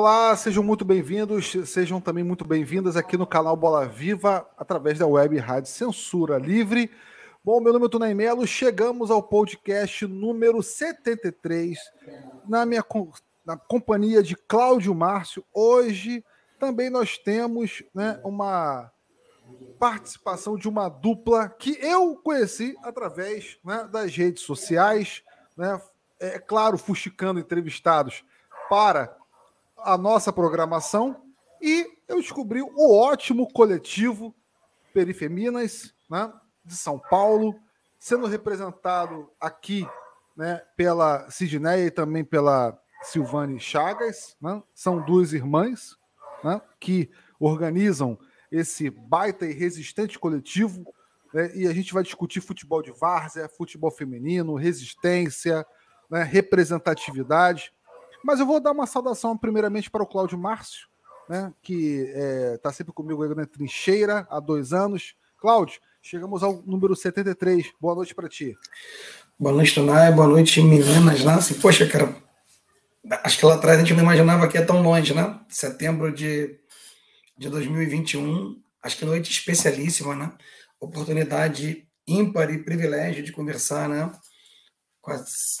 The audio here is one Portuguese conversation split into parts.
Olá, sejam muito bem-vindos, sejam também muito bem-vindas aqui no canal Bola Viva, através da web Rádio Censura Livre. Bom, meu nome é Tunay Melo, chegamos ao podcast número 73, na minha na companhia de Cláudio Márcio. Hoje também nós temos né, uma participação de uma dupla que eu conheci através né, das redes sociais, né, é claro, fuxicando entrevistados para a nossa programação e eu descobri o ótimo coletivo Perifeminas, né, de São Paulo, sendo representado aqui né, pela Sidneia e também pela Silvane Chagas. Né, são duas irmãs né, que organizam esse baita e resistente coletivo né, e a gente vai discutir futebol de várzea, futebol feminino, resistência, né, representatividade. Mas eu vou dar uma saudação primeiramente para o Cláudio Márcio, né, que está é, tá sempre comigo na trincheira há dois anos. Cláudio, chegamos ao número 73. Boa noite para ti. Boa noite, Tonai. Boa noite, meninas. Né? Assim, poxa, cara, acho que lá atrás a gente não imaginava que é tão longe, né? Setembro de, de 2021. Acho que noite especialíssima, né? Oportunidade ímpar e privilégio de conversar, né? Com as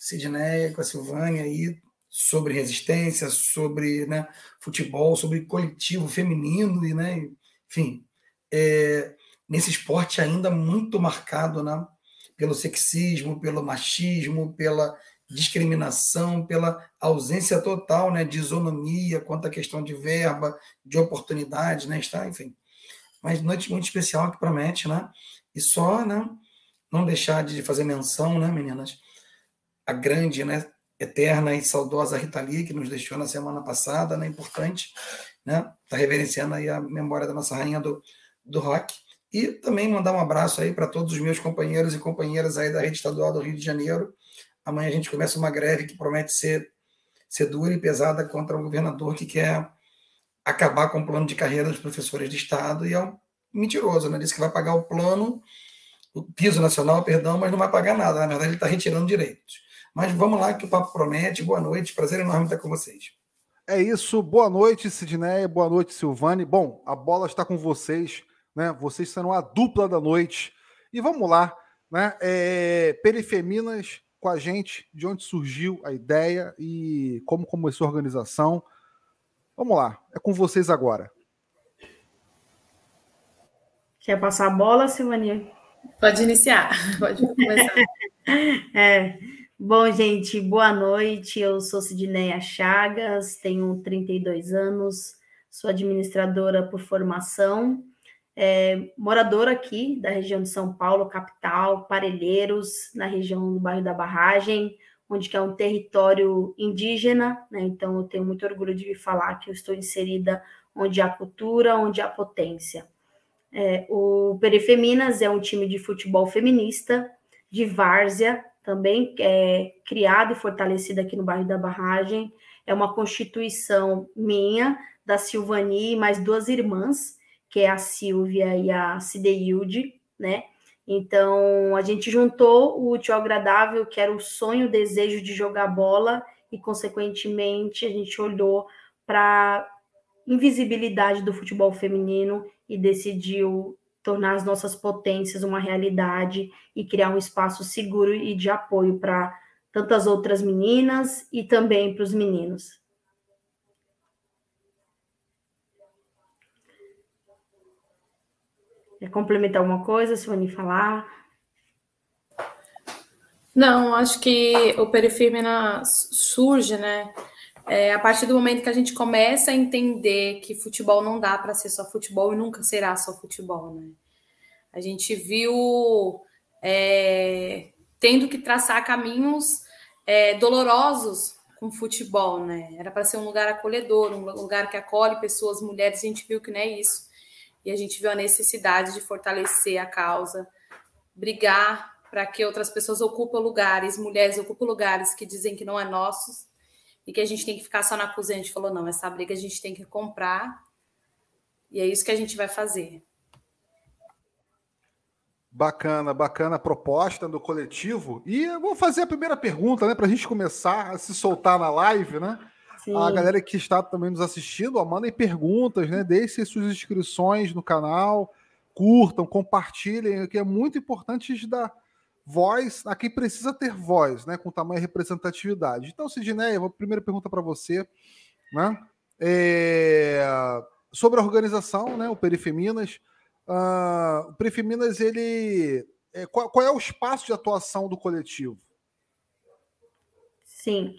Sidneia, com a Silvânia aí sobre resistência, sobre né, futebol, sobre coletivo feminino e, né, enfim, é, nesse esporte ainda muito marcado, né, pelo sexismo, pelo machismo, pela discriminação, pela ausência total, né, de isonomia quanto à questão de verba, de oportunidade, né, está, enfim. Mas noite muito especial que promete, né? E só, né, não deixar de fazer menção, né, meninas, a grande, né, eterna e saudosa Rita Lee, que nos deixou na semana passada, né, importante, né, tá reverenciando aí a memória da nossa rainha do, do rock. E também mandar um abraço aí para todos os meus companheiros e companheiras aí da Rede Estadual do Rio de Janeiro. Amanhã a gente começa uma greve que promete ser, ser dura e pesada contra um governador que quer acabar com o plano de carreira dos professores de Estado e é um mentiroso, né? Diz que vai pagar o plano, o piso nacional, perdão, mas não vai pagar nada. Na verdade, ele está retirando direitos. Mas vamos lá que o papo promete. Boa noite, prazer enorme estar com vocês. É isso, boa noite, Sidneia, boa noite, Silvane. Bom, a bola está com vocês, né? Vocês serão a dupla da noite. E vamos lá, né? É, Perifeminas com a gente, de onde surgiu a ideia e como começou a organização. Vamos lá, é com vocês agora. Quer passar a bola, Silvani? Pode iniciar, pode começar. é. Bom, gente, boa noite. Eu sou Sidneia Chagas, tenho 32 anos, sou administradora por formação, é, moradora aqui da região de São Paulo, capital, Parelheiros, na região do bairro da Barragem, onde que é um território indígena, né? Então eu tenho muito orgulho de falar que eu estou inserida onde há cultura, onde há potência. É, o Perifeminas é um time de futebol feminista, de várzea, também é criada e fortalecida aqui no bairro da Barragem. É uma constituição minha, da Silvani, mais duas irmãs, que é a Silvia e a Cideilde, né? Então, a gente juntou o útil ao agradável, que era o sonho, o desejo de jogar bola, e, consequentemente, a gente olhou para invisibilidade do futebol feminino e decidiu tornar as nossas potências uma realidade e criar um espaço seguro e de apoio para tantas outras meninas e também para os meninos. Quer complementar alguma coisa, Suane, falar? Não, acho que o Perifirmina surge, né? É, a partir do momento que a gente começa a entender que futebol não dá para ser só futebol e nunca será só futebol, né? A gente viu é, tendo que traçar caminhos é, dolorosos com futebol, né? Era para ser um lugar acolhedor, um lugar que acolhe pessoas, mulheres, a gente viu que não é isso. E a gente viu a necessidade de fortalecer a causa, brigar para que outras pessoas ocupem lugares, mulheres ocupem lugares que dizem que não é nossos, e que a gente tem que ficar só na cozinha. A gente falou, não, essa briga a gente tem que comprar, e é isso que a gente vai fazer. Bacana, bacana a proposta do coletivo. E eu vou fazer a primeira pergunta, né, para a gente começar a se soltar na live, né? Sim. A galera que está também nos assistindo, ó, mandem perguntas, né? Deixem suas inscrições no canal, curtam, compartilhem, que é muito importante dar voz a quem precisa ter voz, né? Com tamanho representatividade. Então, Sidney, a primeira pergunta para você, né? É... Sobre a organização, né? O Perifeminas. Uh, o Perifeminas, ele. É, qual, qual é o espaço de atuação do coletivo? Sim.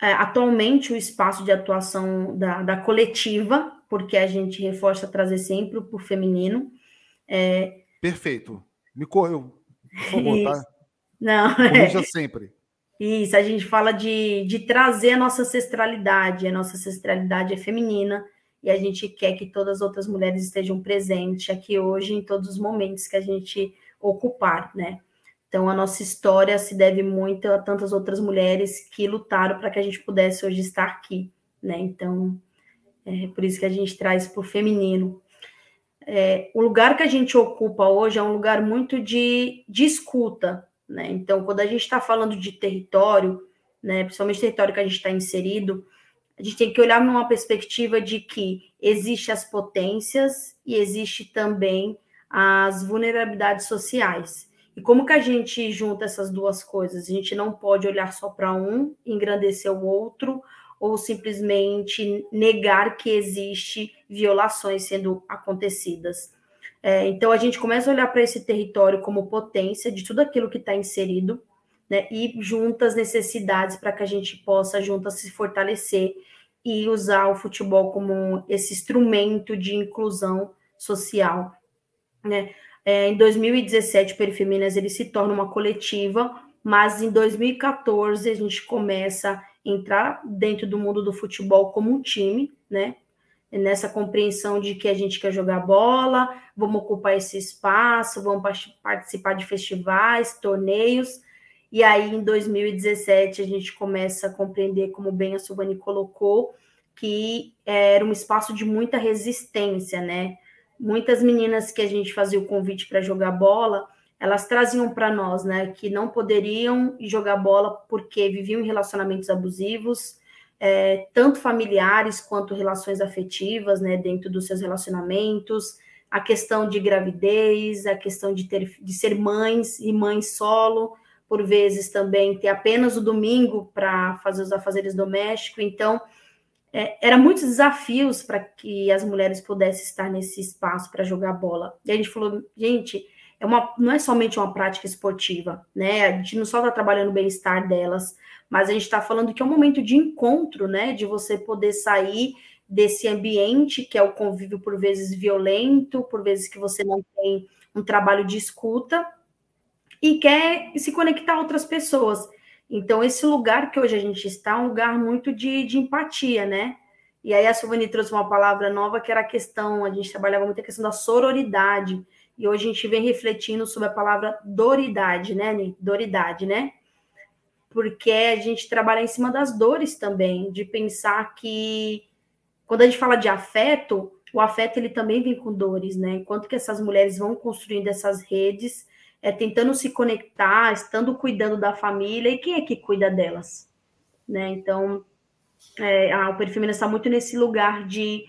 É, atualmente, o espaço de atuação da, da, coletiva, porque a gente reforça trazer sempre o feminino. É... Perfeito. Me correu. Por favor, tá? Não, Corrija é... sempre. Isso, a gente fala de, de trazer a nossa ancestralidade. A nossa ancestralidade é feminina e a gente quer que todas as outras mulheres estejam presentes aqui hoje, em todos os momentos que a gente ocupar, né? Então, a nossa história se deve muito a tantas outras mulheres que lutaram para que a gente pudesse hoje estar aqui, né? Então, é por isso que a gente traz para o feminino. É, o lugar que a gente ocupa hoje é um lugar muito de, de escuta, né? Então, quando a gente está falando de território, né, principalmente território que a gente está inserido, a gente tem que olhar numa perspectiva de que existe as potências e existe também as vulnerabilidades sociais. E como que a gente junta essas duas coisas? A gente não pode olhar só para um, engrandecer o outro, ou simplesmente negar que existe violações sendo acontecidas. É, então a gente começa a olhar para esse território como potência de tudo aquilo que está inserido, né? E junta as necessidades para que a gente possa juntas se fortalecer e usar o futebol como esse instrumento de inclusão social, né? É, em 2017, o Perifeminas ele se torna uma coletiva, mas em 2014 a gente começa a entrar dentro do mundo do futebol como um time, né? Nessa compreensão de que a gente quer jogar bola, vamos ocupar esse espaço, vamos participar de festivais, torneios. E aí, em 2017, a gente começa a compreender, como bem a Silvani colocou, que era um espaço de muita resistência, né? muitas meninas que a gente fazia o convite para jogar bola, elas traziam para nós, né, que não poderiam jogar bola porque viviam em relacionamentos abusivos, é, tanto familiares quanto relações afetivas, né, dentro dos seus relacionamentos, a questão de gravidez, a questão de ter de ser mães e mães solo, por vezes também ter apenas o domingo para fazer os afazeres domésticos, então é, era muitos desafios para que as mulheres pudessem estar nesse espaço para jogar bola. E a gente falou, gente, é uma, não é somente uma prática esportiva, né? A gente não só está trabalhando o bem-estar delas, mas a gente está falando que é um momento de encontro, né? De você poder sair desse ambiente que é o convívio por vezes violento, por vezes que você não tem um trabalho de escuta e quer se conectar a outras pessoas. Então, esse lugar que hoje a gente está é um lugar muito de, de empatia, né? E aí a Silvani trouxe uma palavra nova que era a questão, a gente trabalhava muito a questão da sororidade. E hoje a gente vem refletindo sobre a palavra doridade, né, Doridade, né? Porque a gente trabalha em cima das dores também, de pensar que quando a gente fala de afeto, o afeto ele também vem com dores, né? Enquanto que essas mulheres vão construindo essas redes, é, tentando se conectar, estando cuidando da família, e quem é que cuida delas? Né? Então, é, a, o Perfil está muito nesse lugar de,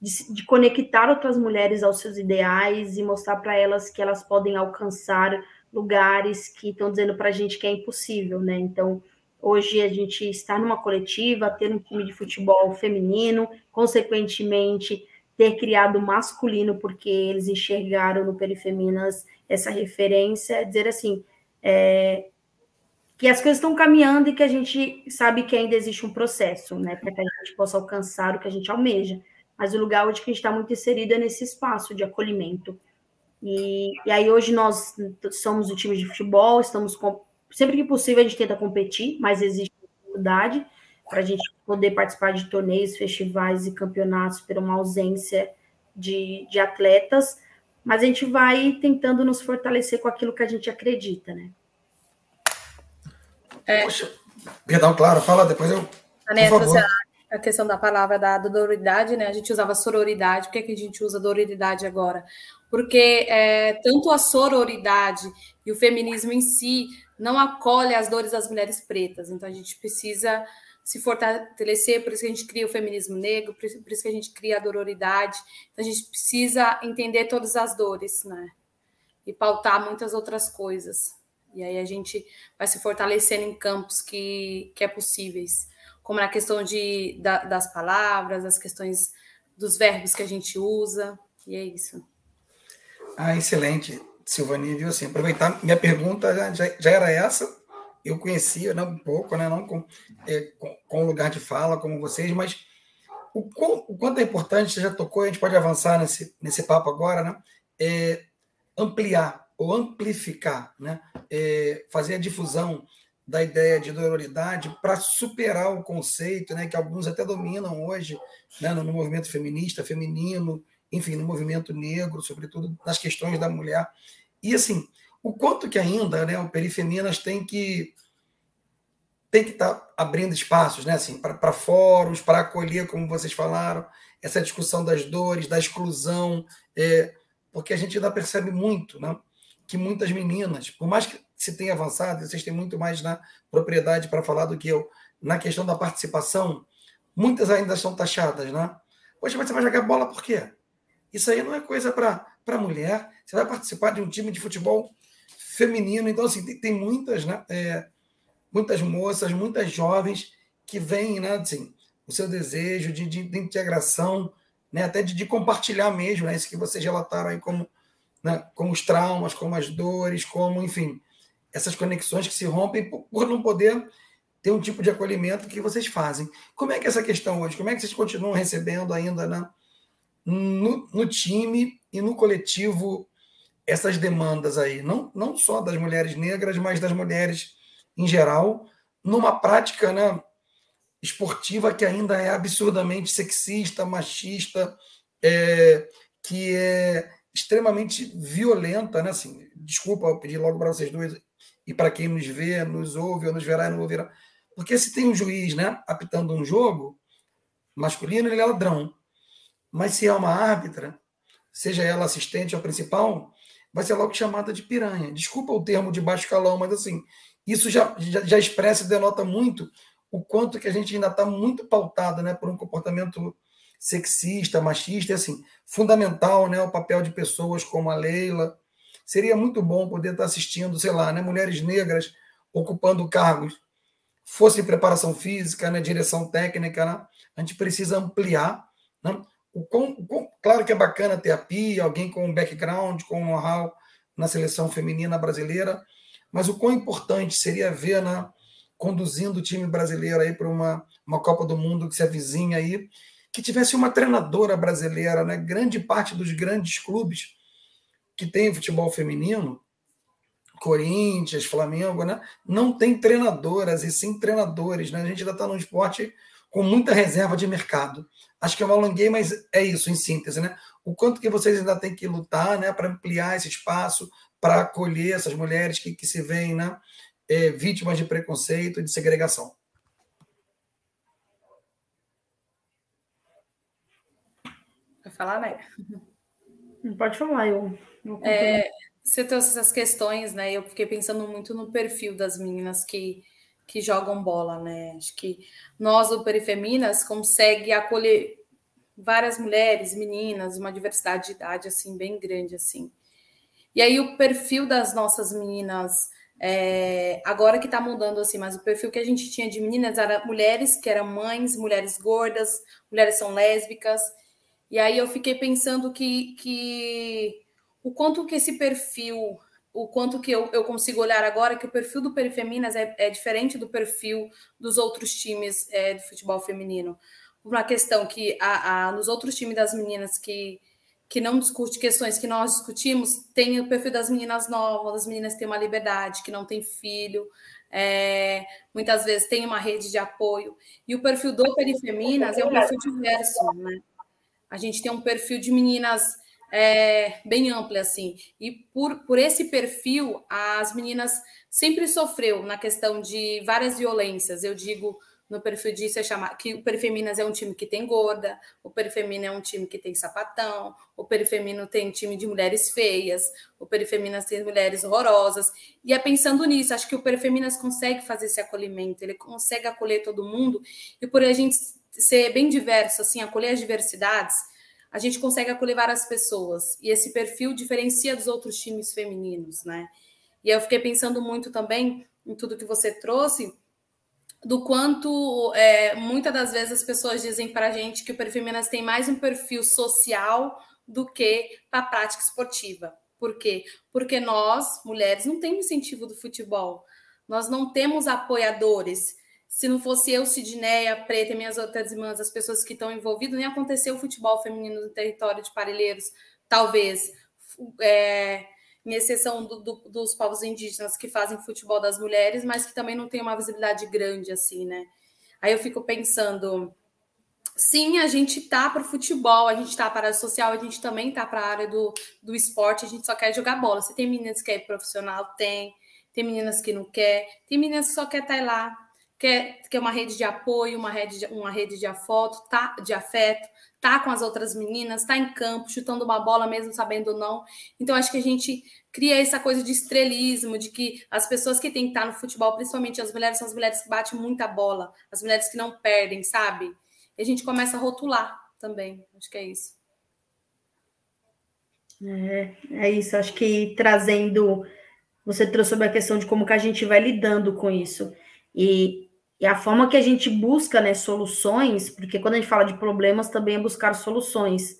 de, de, conectar outras mulheres aos seus ideais e mostrar para elas que elas podem alcançar lugares que estão dizendo para a gente que é impossível, né? Então, hoje a gente está numa coletiva, ter um time de futebol feminino, consequentemente ter criado masculino, porque eles enxergaram no Perifeminas essa referência, dizer assim, é, que as coisas estão caminhando e que a gente sabe que ainda existe um processo, né, para que a gente possa alcançar o que a gente almeja. Mas o lugar onde a gente está muito inserido é nesse espaço de acolhimento. E, e aí hoje nós somos o time de futebol, estamos com, sempre que possível a gente tenta competir, mas existe dificuldade para a gente poder participar de torneios, festivais e campeonatos por uma ausência de, de atletas mas a gente vai tentando nos fortalecer com aquilo que a gente acredita, né? É. Poxa, perdão, claro, fala, depois eu. A, a questão da palavra da dororidade, né? A gente usava sororidade, por que, que a gente usa dororidade agora? Porque é, tanto a sororidade e o feminismo em si não acolhe as dores das mulheres pretas, então a gente precisa se fortalecer, por isso que a gente cria o feminismo negro, por isso que a gente cria a dororidade. Então, a gente precisa entender todas as dores, né? E pautar muitas outras coisas. E aí a gente vai se fortalecendo em campos que, que é possíveis, como na questão de, da, das palavras, as questões dos verbos que a gente usa, e é isso. Ah, excelente, Silvani, viu? Assim, aproveitar, minha pergunta já, já era essa, eu conhecia né, um pouco, né, não com, é, com, com lugar de fala como vocês, mas o, o, quanto é importante, você já tocou, a gente pode avançar nesse, nesse papo agora, né? É, ampliar ou amplificar, né? É, fazer a difusão da ideia de dororidade para superar o conceito, né, que alguns até dominam hoje, né, no, movimento feminista, feminino, enfim, no movimento negro, sobretudo nas questões da mulher. E assim, o quanto que ainda, né, o Perifeminas tem que tem que estar tá abrindo espaços, né, assim, para fóruns, para acolher, como vocês falaram, essa discussão das dores, da exclusão, é, porque a gente ainda percebe muito, né, que muitas meninas, por mais que se tenha avançado, vocês têm muito mais na propriedade para falar do que eu, na questão da participação, muitas ainda são taxadas, né? Mas você vai jogar bola por quê? Isso aí não é coisa para mulher. Você vai participar de um time de futebol feminino. Então, assim, tem, tem muitas, né? É, muitas moças, muitas jovens que vêm, né? Assim, o seu desejo de, de, de integração, né? Até de, de, compartilhar mesmo, né? Isso que vocês relataram aí como né, como os traumas, como as dores, como, enfim, essas conexões que se rompem por, por não poder ter um tipo de acolhimento que vocês fazem. Como é que é essa questão hoje? Como é que vocês continuam recebendo ainda né, no, no time e no coletivo essas demandas aí? Não, não só das mulheres negras, mas das mulheres em geral, numa prática né, esportiva que ainda é absurdamente sexista, machista, é, que é extremamente violenta, né? Assim, desculpa eu pedir logo para vocês dois e para quem nos vê, nos ouve ou nos verá e não ouvirá. Porque se tem um juiz, né, apitando um jogo masculino, ele é ladrão. Mas se é uma árbitra, seja ela assistente ou principal, vai ser logo chamada de piranha. Desculpa o termo de baixo calão, mas assim, isso já, já, já expressa e denota muito o quanto que a gente ainda está muito pautado né, por um comportamento sexista, machista, assim, fundamental, né, o papel de pessoas como a Leila. Seria muito bom poder estar assistindo, sei lá, né, mulheres negras ocupando cargos, fosse preparação física, né, direção técnica, né? A gente precisa ampliar, né? O com, o claro que é bacana ter a Pia, alguém com um background, com um know-how na seleção feminina brasileira, mas o quão importante seria ver, né, conduzindo o time brasileiro aí para uma, uma Copa do Mundo que se avizinha aí que tivesse uma treinadora brasileira, né? Grande parte dos grandes clubes que tem futebol feminino, Corinthians, Flamengo, né? Não tem treinadoras e sim treinadores, né? A gente ainda está num esporte com muita reserva de mercado. Acho que eu alonguei, mas é isso, em síntese, né? O quanto que vocês ainda têm que lutar, né, para ampliar esse espaço, para acolher essas mulheres que, que se veem, né, é, vítimas de preconceito e de segregação. falar, né? Pode falar, eu. eu é, você trouxe essas questões, né? Eu fiquei pensando muito no perfil das meninas que, que jogam bola, né? Acho que nós, do Perifeminas, consegue acolher várias mulheres, meninas, uma diversidade de idade, assim, bem grande, assim. E aí o perfil das nossas meninas, é, agora que tá mudando, assim, mas o perfil que a gente tinha de meninas era mulheres que eram mães, mulheres gordas, mulheres são lésbicas, e aí eu fiquei pensando que, que o quanto que esse perfil, o quanto que eu, eu consigo olhar agora, que o perfil do Perifeminas é, é diferente do perfil dos outros times é, de futebol feminino. Uma questão que a, a, nos outros times das meninas que, que não discute questões que nós discutimos, tem o perfil das meninas novas, das meninas que têm uma liberdade, que não tem filho, é, muitas vezes tem uma rede de apoio. E o perfil do Perifeminas é um perfil diverso, né? a gente tem um perfil de meninas é, bem amplo, assim. E por, por esse perfil, as meninas sempre sofreu na questão de várias violências. Eu digo no perfil disso é chamar que o Perifeminas é um time que tem gorda, o Perifemina é um time que tem sapatão, o Perifemino tem time de mulheres feias, o Perifeminas tem mulheres horrorosas. E é pensando nisso, acho que o Perifeminas consegue fazer esse acolhimento, ele consegue acolher todo mundo, e por a gente ser bem diverso, assim, acolher as diversidades, a gente consegue acolher várias pessoas. E esse perfil diferencia dos outros times femininos, né? E eu fiquei pensando muito também em tudo que você trouxe, do quanto é, muitas das vezes as pessoas dizem para a gente que o perfil Minas tem mais um perfil social do que para a prática esportiva. Por quê? Porque nós, mulheres, não temos incentivo do futebol. Nós não temos apoiadores. Se não fosse eu, Sidneia, Preta e minhas outras irmãs, as pessoas que estão envolvidas, nem aconteceu o futebol feminino no território de Parelheiros, talvez. É, em exceção do, do, dos povos indígenas que fazem futebol das mulheres, mas que também não tem uma visibilidade grande assim, né? Aí eu fico pensando, sim, a gente tá para o futebol, a gente tá para a social, a gente também tá para a área do, do esporte, a gente só quer jogar bola. Se tem meninas que querem profissional, tem. Tem meninas que não quer, tem meninas que só quer estar tá lá, quer, quer uma rede de apoio, uma rede de, uma rede de afeto, tá, de afeto, tá com as outras meninas, tá em campo, chutando uma bola mesmo sabendo não. Então acho que a gente cria essa coisa de estrelismo, de que as pessoas que têm que estar no futebol, principalmente as mulheres, são as mulheres que batem muita bola, as mulheres que não perdem, sabe? E a gente começa a rotular também. Acho que é isso. É, é isso, acho que trazendo, você trouxe sobre a questão de como que a gente vai lidando com isso. E e a forma que a gente busca né, soluções, porque quando a gente fala de problemas, também é buscar soluções.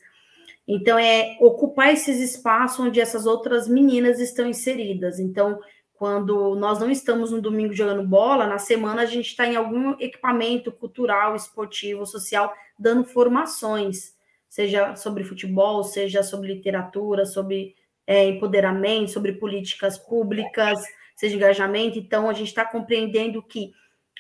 Então, é ocupar esses espaços onde essas outras meninas estão inseridas. Então, quando nós não estamos no domingo jogando bola, na semana a gente está em algum equipamento cultural, esportivo, social, dando formações, seja sobre futebol, seja sobre literatura, sobre é, empoderamento, sobre políticas públicas, seja engajamento. Então, a gente está compreendendo que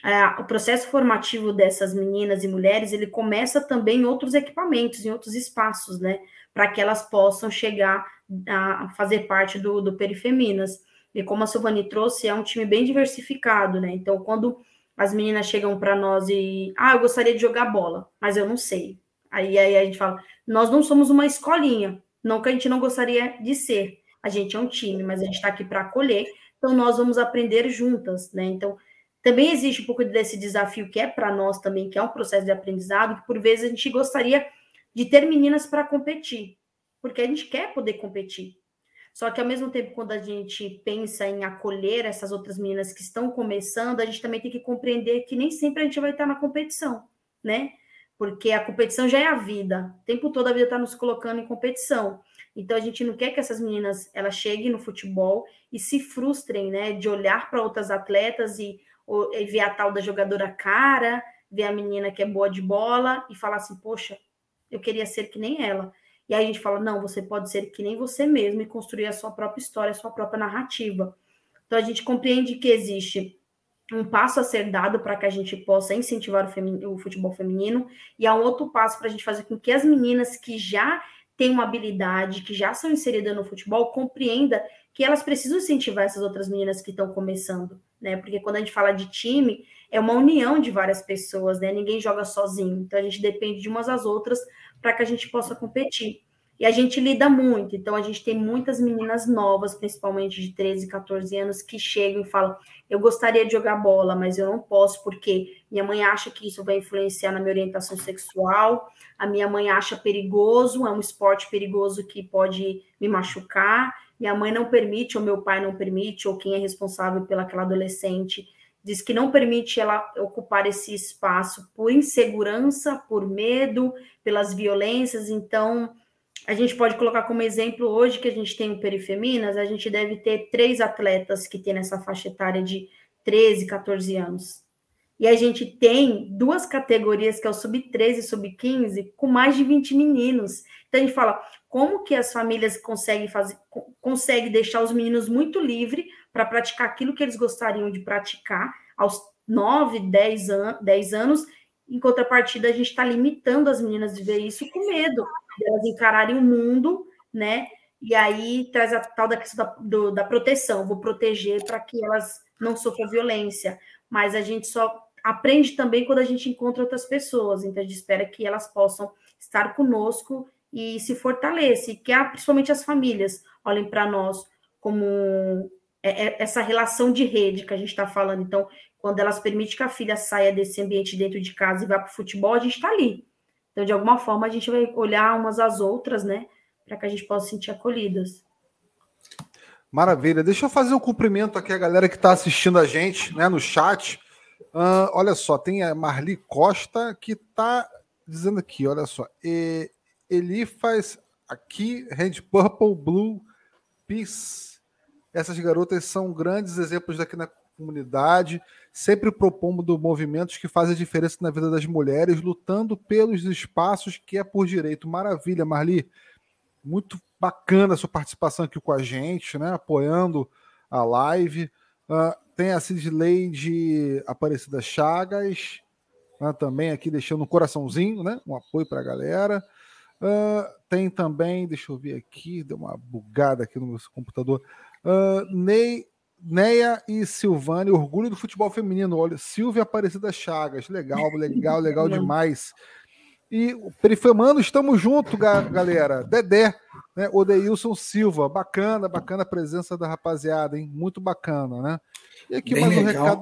é, o processo formativo dessas meninas e mulheres, ele começa também em outros equipamentos, em outros espaços, né? Para que elas possam chegar a fazer parte do, do Perifeminas. E como a Silvani trouxe, é um time bem diversificado, né? Então, quando as meninas chegam para nós e, ah, eu gostaria de jogar bola, mas eu não sei. Aí, aí a gente fala, nós não somos uma escolinha, não que a gente não gostaria de ser. A gente é um time, mas a gente está aqui para acolher, então nós vamos aprender juntas, né? Então, também existe um pouco desse desafio que é para nós também, que é um processo de aprendizado, que por vezes a gente gostaria de ter meninas para competir, porque a gente quer poder competir. Só que ao mesmo tempo, quando a gente pensa em acolher essas outras meninas que estão começando, a gente também tem que compreender que nem sempre a gente vai estar na competição, né? Porque a competição já é a vida. O tempo todo a vida está nos colocando em competição. Então a gente não quer que essas meninas elas cheguem no futebol e se frustrem, né, de olhar para outras atletas e ou ver a tal da jogadora cara, ver a menina que é boa de bola e falar assim, poxa, eu queria ser que nem ela. E aí a gente fala, não, você pode ser que nem você mesmo e construir a sua própria história, a sua própria narrativa. Então a gente compreende que existe um passo a ser dado para que a gente possa incentivar o, o futebol feminino e há um outro passo para a gente fazer com que as meninas que já têm uma habilidade, que já são inseridas no futebol, compreenda que elas precisam incentivar essas outras meninas que estão começando né? Porque quando a gente fala de time, é uma união de várias pessoas, né? Ninguém joga sozinho. Então a gente depende de umas às outras para que a gente possa competir. E a gente lida muito, então a gente tem muitas meninas novas, principalmente de 13, 14 anos, que chegam e falam: Eu gostaria de jogar bola, mas eu não posso, porque minha mãe acha que isso vai influenciar na minha orientação sexual, a minha mãe acha perigoso, é um esporte perigoso que pode me machucar, minha mãe não permite, ou meu pai não permite, ou quem é responsável pelaquela adolescente diz que não permite ela ocupar esse espaço por insegurança, por medo, pelas violências. Então, a gente pode colocar como exemplo hoje que a gente tem o Perifeminas, a gente deve ter três atletas que tem nessa faixa etária de 13, 14 anos. E a gente tem duas categorias, que é o sub-13 e sub-15, com mais de 20 meninos. Então a gente fala, como que as famílias conseguem fazer, conseguem deixar os meninos muito livres para praticar aquilo que eles gostariam de praticar aos 9, 10, an 10 anos, em contrapartida, a gente está limitando as meninas de ver isso com medo, de elas encararem o mundo, né? E aí traz a tal da questão da, do, da proteção, vou proteger para que elas não sofram violência. Mas a gente só aprende também quando a gente encontra outras pessoas. Então, a gente espera que elas possam estar conosco e se fortaleça, e que principalmente as famílias olhem para nós como é, é, essa relação de rede que a gente está falando. Então, quando elas permitem que a filha saia desse ambiente dentro de casa e vá para o futebol, a gente está ali. Então, de alguma forma, a gente vai olhar umas às outras, né? Para que a gente possa se sentir acolhidas. Maravilha. Deixa eu fazer um cumprimento aqui a galera que está assistindo a gente, né, no chat. Uh, olha só, tem a Marli Costa que está dizendo aqui, olha só. E, ele faz aqui Red Purple Blue Peace. Essas garotas são grandes exemplos daqui na comunidade, sempre propondo movimentos que fazem diferença na vida das mulheres, lutando pelos espaços que é por direito. Maravilha, Marli. Muito bacana a sua participação aqui com a gente, né? Apoiando a live. Uh, tem a Cidleide Aparecida Chagas, né? também aqui deixando um coraçãozinho, né? Um apoio para a galera. Uh, tem também, deixa eu ver aqui, deu uma bugada aqui no meu computador. Uh, Ney, Neia e Silvane, orgulho do futebol feminino. Olha, Silvia Aparecida Chagas, legal, legal, legal demais. E Perifemano, estamos juntos, galera. Dedé, né? Odeilson Silva, bacana, bacana a presença da rapaziada, hein? Muito bacana, né? E aqui Bem mais um legal. recado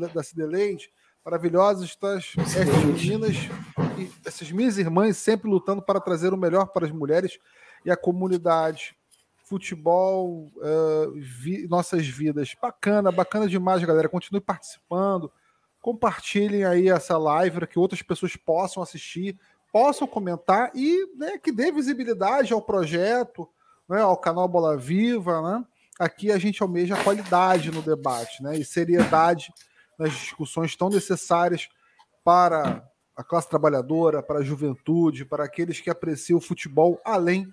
da, da Cideleide maravilhosas, estas, estas meninas e essas minhas irmãs sempre lutando para trazer o melhor para as mulheres e a comunidade. Futebol, uh, vi, nossas vidas. Bacana, bacana demais, galera. Continue participando. Compartilhem aí essa live para que outras pessoas possam assistir, possam comentar e né, que dê visibilidade ao projeto, né, ao canal Bola Viva. Né? Aqui a gente almeja qualidade no debate né, e seriedade nas discussões tão necessárias para a classe trabalhadora, para a juventude, para aqueles que apreciam o futebol além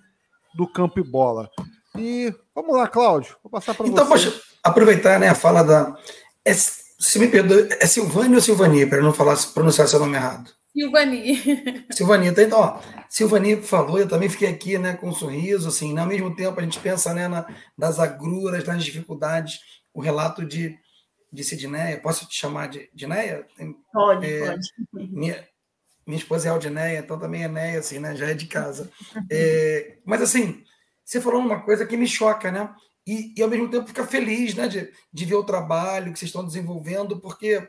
do campo e bola. E vamos lá, Cláudio, vou passar para então, você. Então, aproveitar né, a fala da. É, se me perdoe, é Silvânia ou Silvania, para não falar, pronunciar seu nome errado? Silvani. Silvani, então, ó, Silvani falou, eu também fiquei aqui, né, com um sorriso, assim, né, ao mesmo tempo a gente pensa, né, na, nas agruras, nas dificuldades, o relato de de Sidneia, posso te chamar de Dineia? Pode, é, pode. Minha, minha esposa é Aldineia, então também é Neia, assim, né? Já é de casa. É, mas assim, você falou uma coisa que me choca, né? E, e ao mesmo tempo fica feliz, né? De, de ver o trabalho que vocês estão desenvolvendo, porque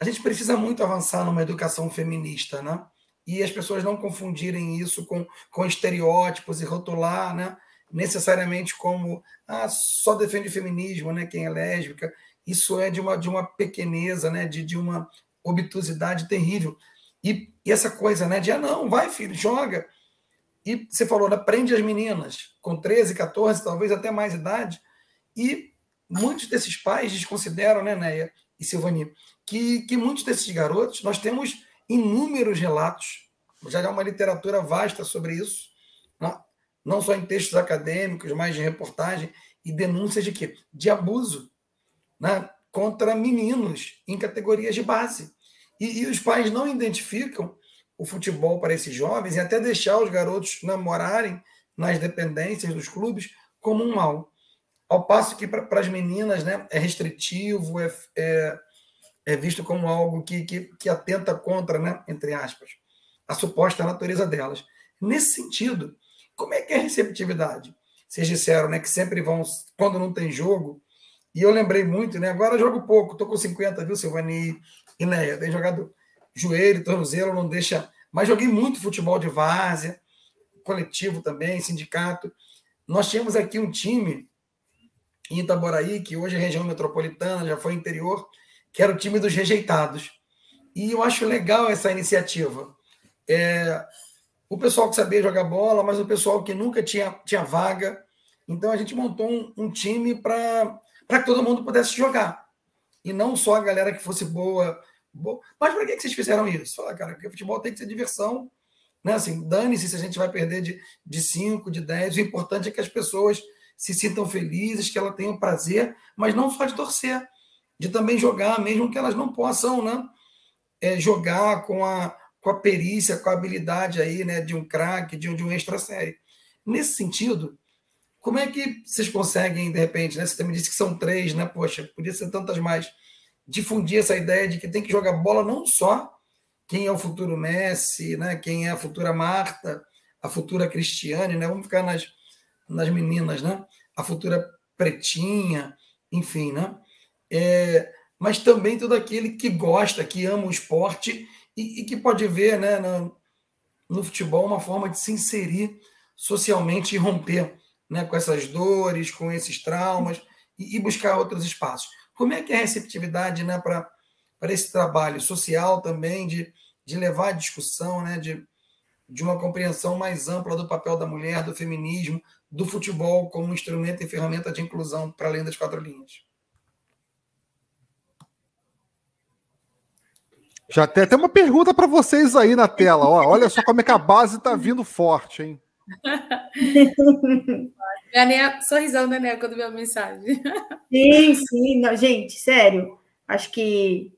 a gente precisa muito avançar numa educação feminista, né? E as pessoas não confundirem isso com, com estereótipos e rotular, né? Necessariamente como ah, só defende o feminismo, né? Quem é lésbica isso é de uma, de uma pequeneza, né? de, de uma obtusidade terrível. E, e, essa coisa né? de, ah, não, vai, filho, joga. E você falou, né? prende as meninas com 13, 14, talvez até mais idade. E muitos desses pais desconsideram, né, Neia e Silvani, que, que muitos desses garotos, nós temos inúmeros relatos, já há uma literatura vasta sobre isso, não, não só em textos acadêmicos, mas de reportagem e denúncias de quê? De abuso né, contra meninos em categorias de base. E, e, os pais não identificam o futebol para esses jovens e até deixar os garotos namorarem nas dependências dos clubes como um mal. Ao passo que para as meninas né, é restritivo, é, é, é visto como algo que, que, que atenta contra, né, entre aspas, a suposta natureza delas. Nesse sentido, como é que é a receptividade? Vocês disseram né, que sempre vão, quando não tem jogo, e eu lembrei muito, né? Agora eu jogo pouco, tô com 50, viu, Silvani e Neia? Tem jogado joelho, tornozelo, não deixa. Mas joguei muito futebol de várzea, coletivo também, sindicato. Nós tínhamos aqui um time em Itaboraí, que hoje é região metropolitana, já foi interior, que era o time dos rejeitados. E eu acho legal essa iniciativa. É, o pessoal que sabia jogar bola, mas o pessoal que nunca tinha, tinha vaga. Então a gente montou um, um time para que todo mundo pudesse jogar. E não só a galera que fosse boa. boa. Mas para que, que vocês fizeram isso? Fala, cara, porque futebol tem que ser diversão. Né? Assim, dane-se se a gente vai perder de, de 5, de 10. O importante é que as pessoas se sintam felizes, que elas tenham prazer, mas não só de torcer, de também jogar, mesmo que elas não possam né? É, jogar com a, com a perícia, com a habilidade aí, né, de um craque, de, de um extra série. Nesse sentido, como é que vocês conseguem, de repente, né? Você também disse que são três, né? Poxa, podia ser tantas mais. difundir essa ideia de que tem que jogar bola não só quem é o futuro Messi, né? quem é a futura Marta, a futura Cristiane, né? vamos ficar nas, nas meninas, né? a futura Pretinha, enfim, né? É, mas também todo aquele que gosta, que ama o esporte e, e que pode ver né, no, no, futebol uma forma de se inserir socialmente e romper né, com essas dores, com esses traumas e, e buscar outros espaços. Como é que é a receptividade né, para esse trabalho social também, de, de levar a discussão, né, de, de uma compreensão mais ampla do papel da mulher, do feminismo, do futebol como instrumento e ferramenta de inclusão para além das quatro linhas? Já tem até uma pergunta para vocês aí na tela. Ó, olha só como é que a base está vindo forte, hein? Minha sorrisão da Nea quando viu a mensagem. Sim, sim. Não, gente, sério. Acho que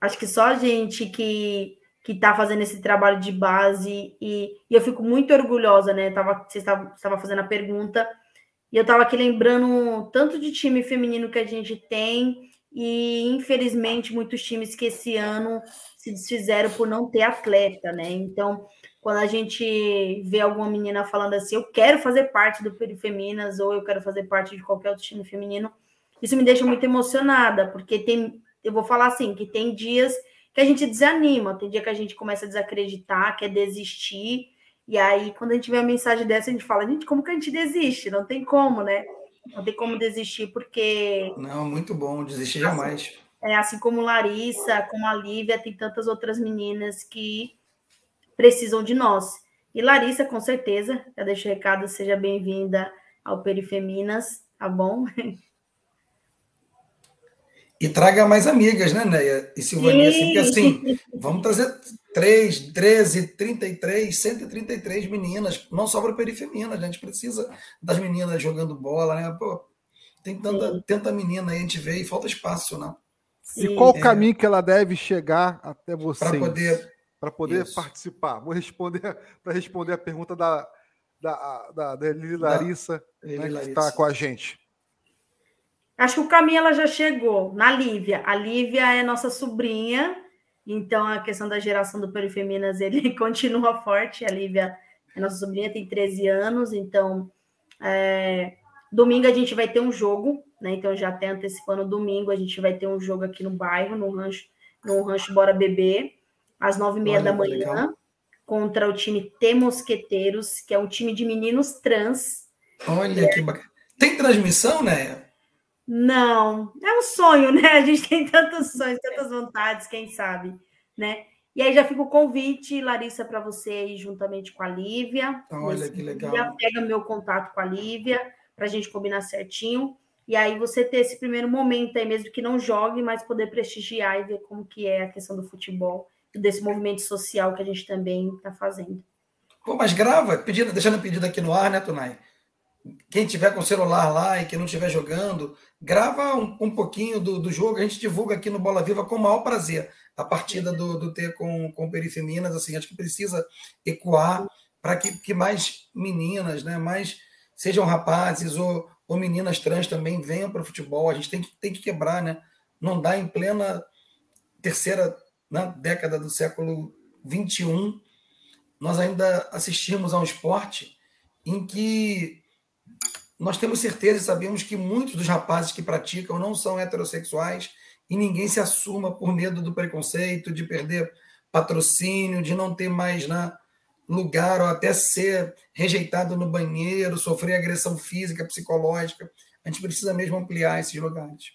acho que só a gente que que está fazendo esse trabalho de base e, e, eu fico muito orgulhosa, né? Tava, você estava fazendo a pergunta e eu estava aqui lembrando tanto de time feminino que a gente tem e infelizmente muitos times que esse ano se desfizeram por não ter atleta, né? Então, quando a gente vê alguma menina falando assim, eu quero fazer parte do Perifeminas ou eu quero fazer parte de qualquer outro time feminino, isso me deixa muito emocionada, porque tem, eu vou falar assim, que tem dias que a gente desanima, tem dia que a gente começa a desacreditar, quer desistir, e aí quando a gente vê a mensagem dessa, a gente fala, gente, como que a gente desiste? Não tem como, né? Não tem como desistir, porque. Não, muito bom, desistir jamais. É, assim como Larissa, como a Lívia, tem tantas outras meninas que precisam de nós. E Larissa, com certeza, já deixo o recado, seja bem-vinda ao Perifeminas, tá bom? E traga mais amigas, né, Neia? E Silvania, assim, porque assim, vamos trazer 3, 13, 33, 133 meninas, não sobra perifemina, a gente precisa das meninas jogando bola, né? Pô, tem tanta, tanta menina aí, a gente vê e falta espaço, né? Sim. E qual o é, caminho que ela deve chegar até você? Para poder, pra poder participar. Vou responder para responder a pergunta da, da, da, da Lili Larissa, da, né, que está com a gente. Acho que o caminho ela já chegou na Lívia. A Lívia é nossa sobrinha, então, a questão da geração do Perifeminas, ele continua forte. A Lívia, a nossa sobrinha, tem 13 anos, então, é, domingo a gente vai ter um jogo, né? Então, já até antecipando, domingo a gente vai ter um jogo aqui no bairro, no rancho, no rancho Bora Beber, às nove e meia da manhã, legal. contra o time T Mosqueteiros, que é um time de meninos trans. Olha que bacana. Tem transmissão, né? Não, é um sonho, né? A gente tem tantos sonhos, tantas vontades, quem sabe, né? E aí já fica o convite, Larissa, para você ir juntamente com a Lívia. Olha que legal. Dia, pega meu contato com a Lívia para a gente combinar certinho. E aí você ter esse primeiro momento aí, mesmo que não jogue, mas poder prestigiar e ver como que é a questão do futebol e desse movimento social que a gente também está fazendo. Pô, mas grava, pedindo, deixando o pedido aqui no ar, né, Tunai? Quem tiver com celular lá e que não estiver jogando, grava um, um pouquinho do, do, jogo, a gente divulga aqui no Bola Viva com o maior prazer. A partida do, do T com, com o Perifeminas, assim, acho que precisa ecoar para que, que mais meninas, né, mais sejam rapazes ou, ou meninas trans também venham para o futebol. A gente tem que, tem que quebrar, né? Não dá em plena terceira né, década do século XXI, nós ainda assistimos a um esporte em que nós temos certeza e sabemos que muitos dos rapazes que praticam não são heterossexuais e ninguém se assuma por medo do preconceito, de perder patrocínio, de não ter mais né, lugar ou até ser rejeitado no banheiro, sofrer agressão física, psicológica. A gente precisa mesmo ampliar esses lugares.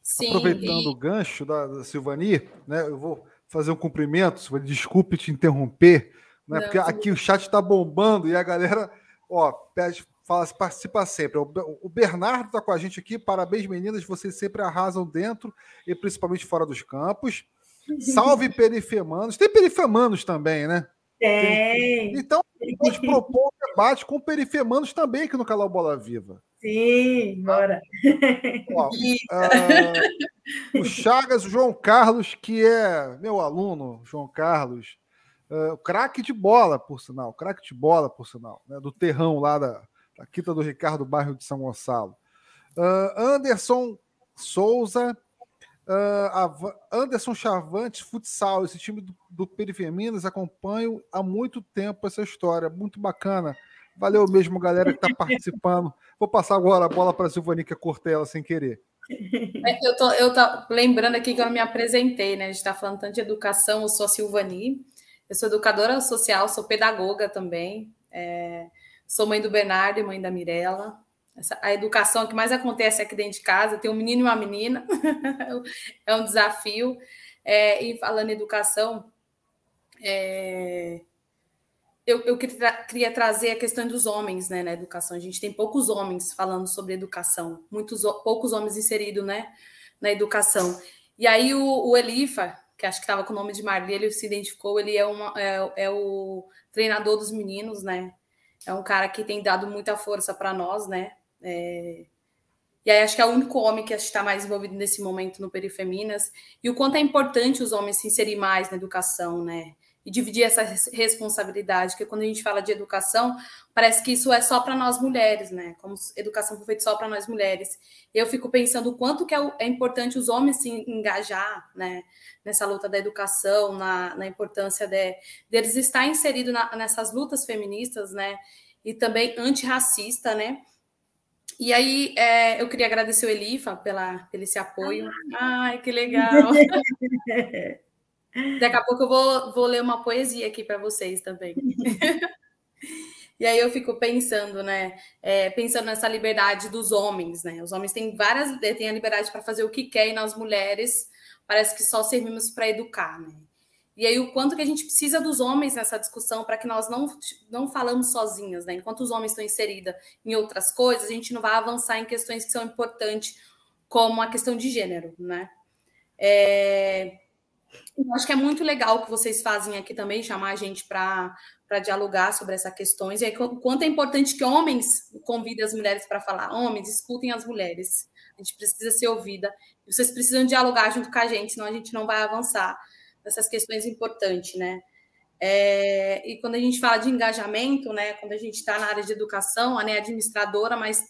Sim, Aproveitando e... o gancho da, da Silvani, né, eu vou fazer um cumprimento, Silvani, desculpe te interromper, né, não, porque aqui o chat está bombando e a galera ó, pede fala, participa sempre. O Bernardo está com a gente aqui. Parabéns, meninas. Vocês sempre arrasam dentro e principalmente fora dos campos. Salve perifemanos. Tem perifemanos também, né? Tem. Então, pode propor um debate com perifemanos também aqui no canal Bola Viva. Sim, bora. Ó, uh, o Chagas, o João Carlos, que é meu aluno, João Carlos, uh, craque de bola, por sinal, craque de bola, por sinal, né, do terrão lá da, Quinta do Ricardo, bairro de São Gonçalo. Uh, Anderson Souza, Uh, Anderson Chavante, futsal, esse time do, do Perifeminas, acompanho há muito tempo essa história, muito bacana. Valeu mesmo, galera que está participando. Vou passar agora a bola para a Silvani, que eu cortei ela sem querer. É, eu tô, eu tô lembrando aqui que eu me apresentei, né? A gente está falando tanto de educação, eu sou a Silvani, eu sou educadora social, sou pedagoga também, é, sou mãe do Bernardo e mãe da Mirella. Essa, a educação que mais acontece aqui dentro de casa, tem um menino e uma menina, é um desafio. É, e falando em educação, é, eu, eu queria, queria, trazer a questão dos homens né, na educação. A gente tem poucos homens falando sobre educação, muitos poucos homens inseridos né, na educação. E aí o, o Elifa, que acho que estava com o nome de Marli, ele se identificou, ele é, uma, é, é o treinador dos meninos, né? É um cara que tem dado muita força para nós, né? É... E aí acho que é o único homem que está mais envolvido nesse momento no Perifeminas. E o quanto é importante os homens se inserir mais na educação, né? E dividir essa responsabilidade, porque quando a gente fala de educação, parece que isso é só para nós mulheres, né? Como educação foi feita só para nós mulheres. Eu fico pensando o quanto que é, é, importante os homens se engajar, né? Nessa luta da educação, na, na importância de, deles estar inseridos na, nessas lutas feministas, né? E também antirracista, né? E aí, é, eu queria agradecer o Elifa pela, pelo esse apoio. Ah. Ai, que legal! Daqui a pouco eu vou, vou ler uma poesia aqui para vocês também. e aí eu fico pensando, né? É, pensando nessa liberdade dos homens, né? Os homens têm várias, têm a liberdade para fazer o que quer, e nós mulheres parece que só servimos para educar, né? E aí, o quanto que a gente precisa dos homens nessa discussão para que nós não, não falamos sozinhas, né? Enquanto os homens estão inseridos em outras coisas, a gente não vai avançar em questões que são importantes, como a questão de gênero, né? É... Eu acho que é muito legal o que vocês fazem aqui também, chamar a gente para dialogar sobre essas questões. E aí, o quanto é importante que homens convidem as mulheres para falar. Homens, escutem as mulheres. A gente precisa ser ouvida. Vocês precisam dialogar junto com a gente, senão a gente não vai avançar dessas questões importantes, né? É, e quando a gente fala de engajamento, né? Quando a gente está na área de educação, a né, administradora, mas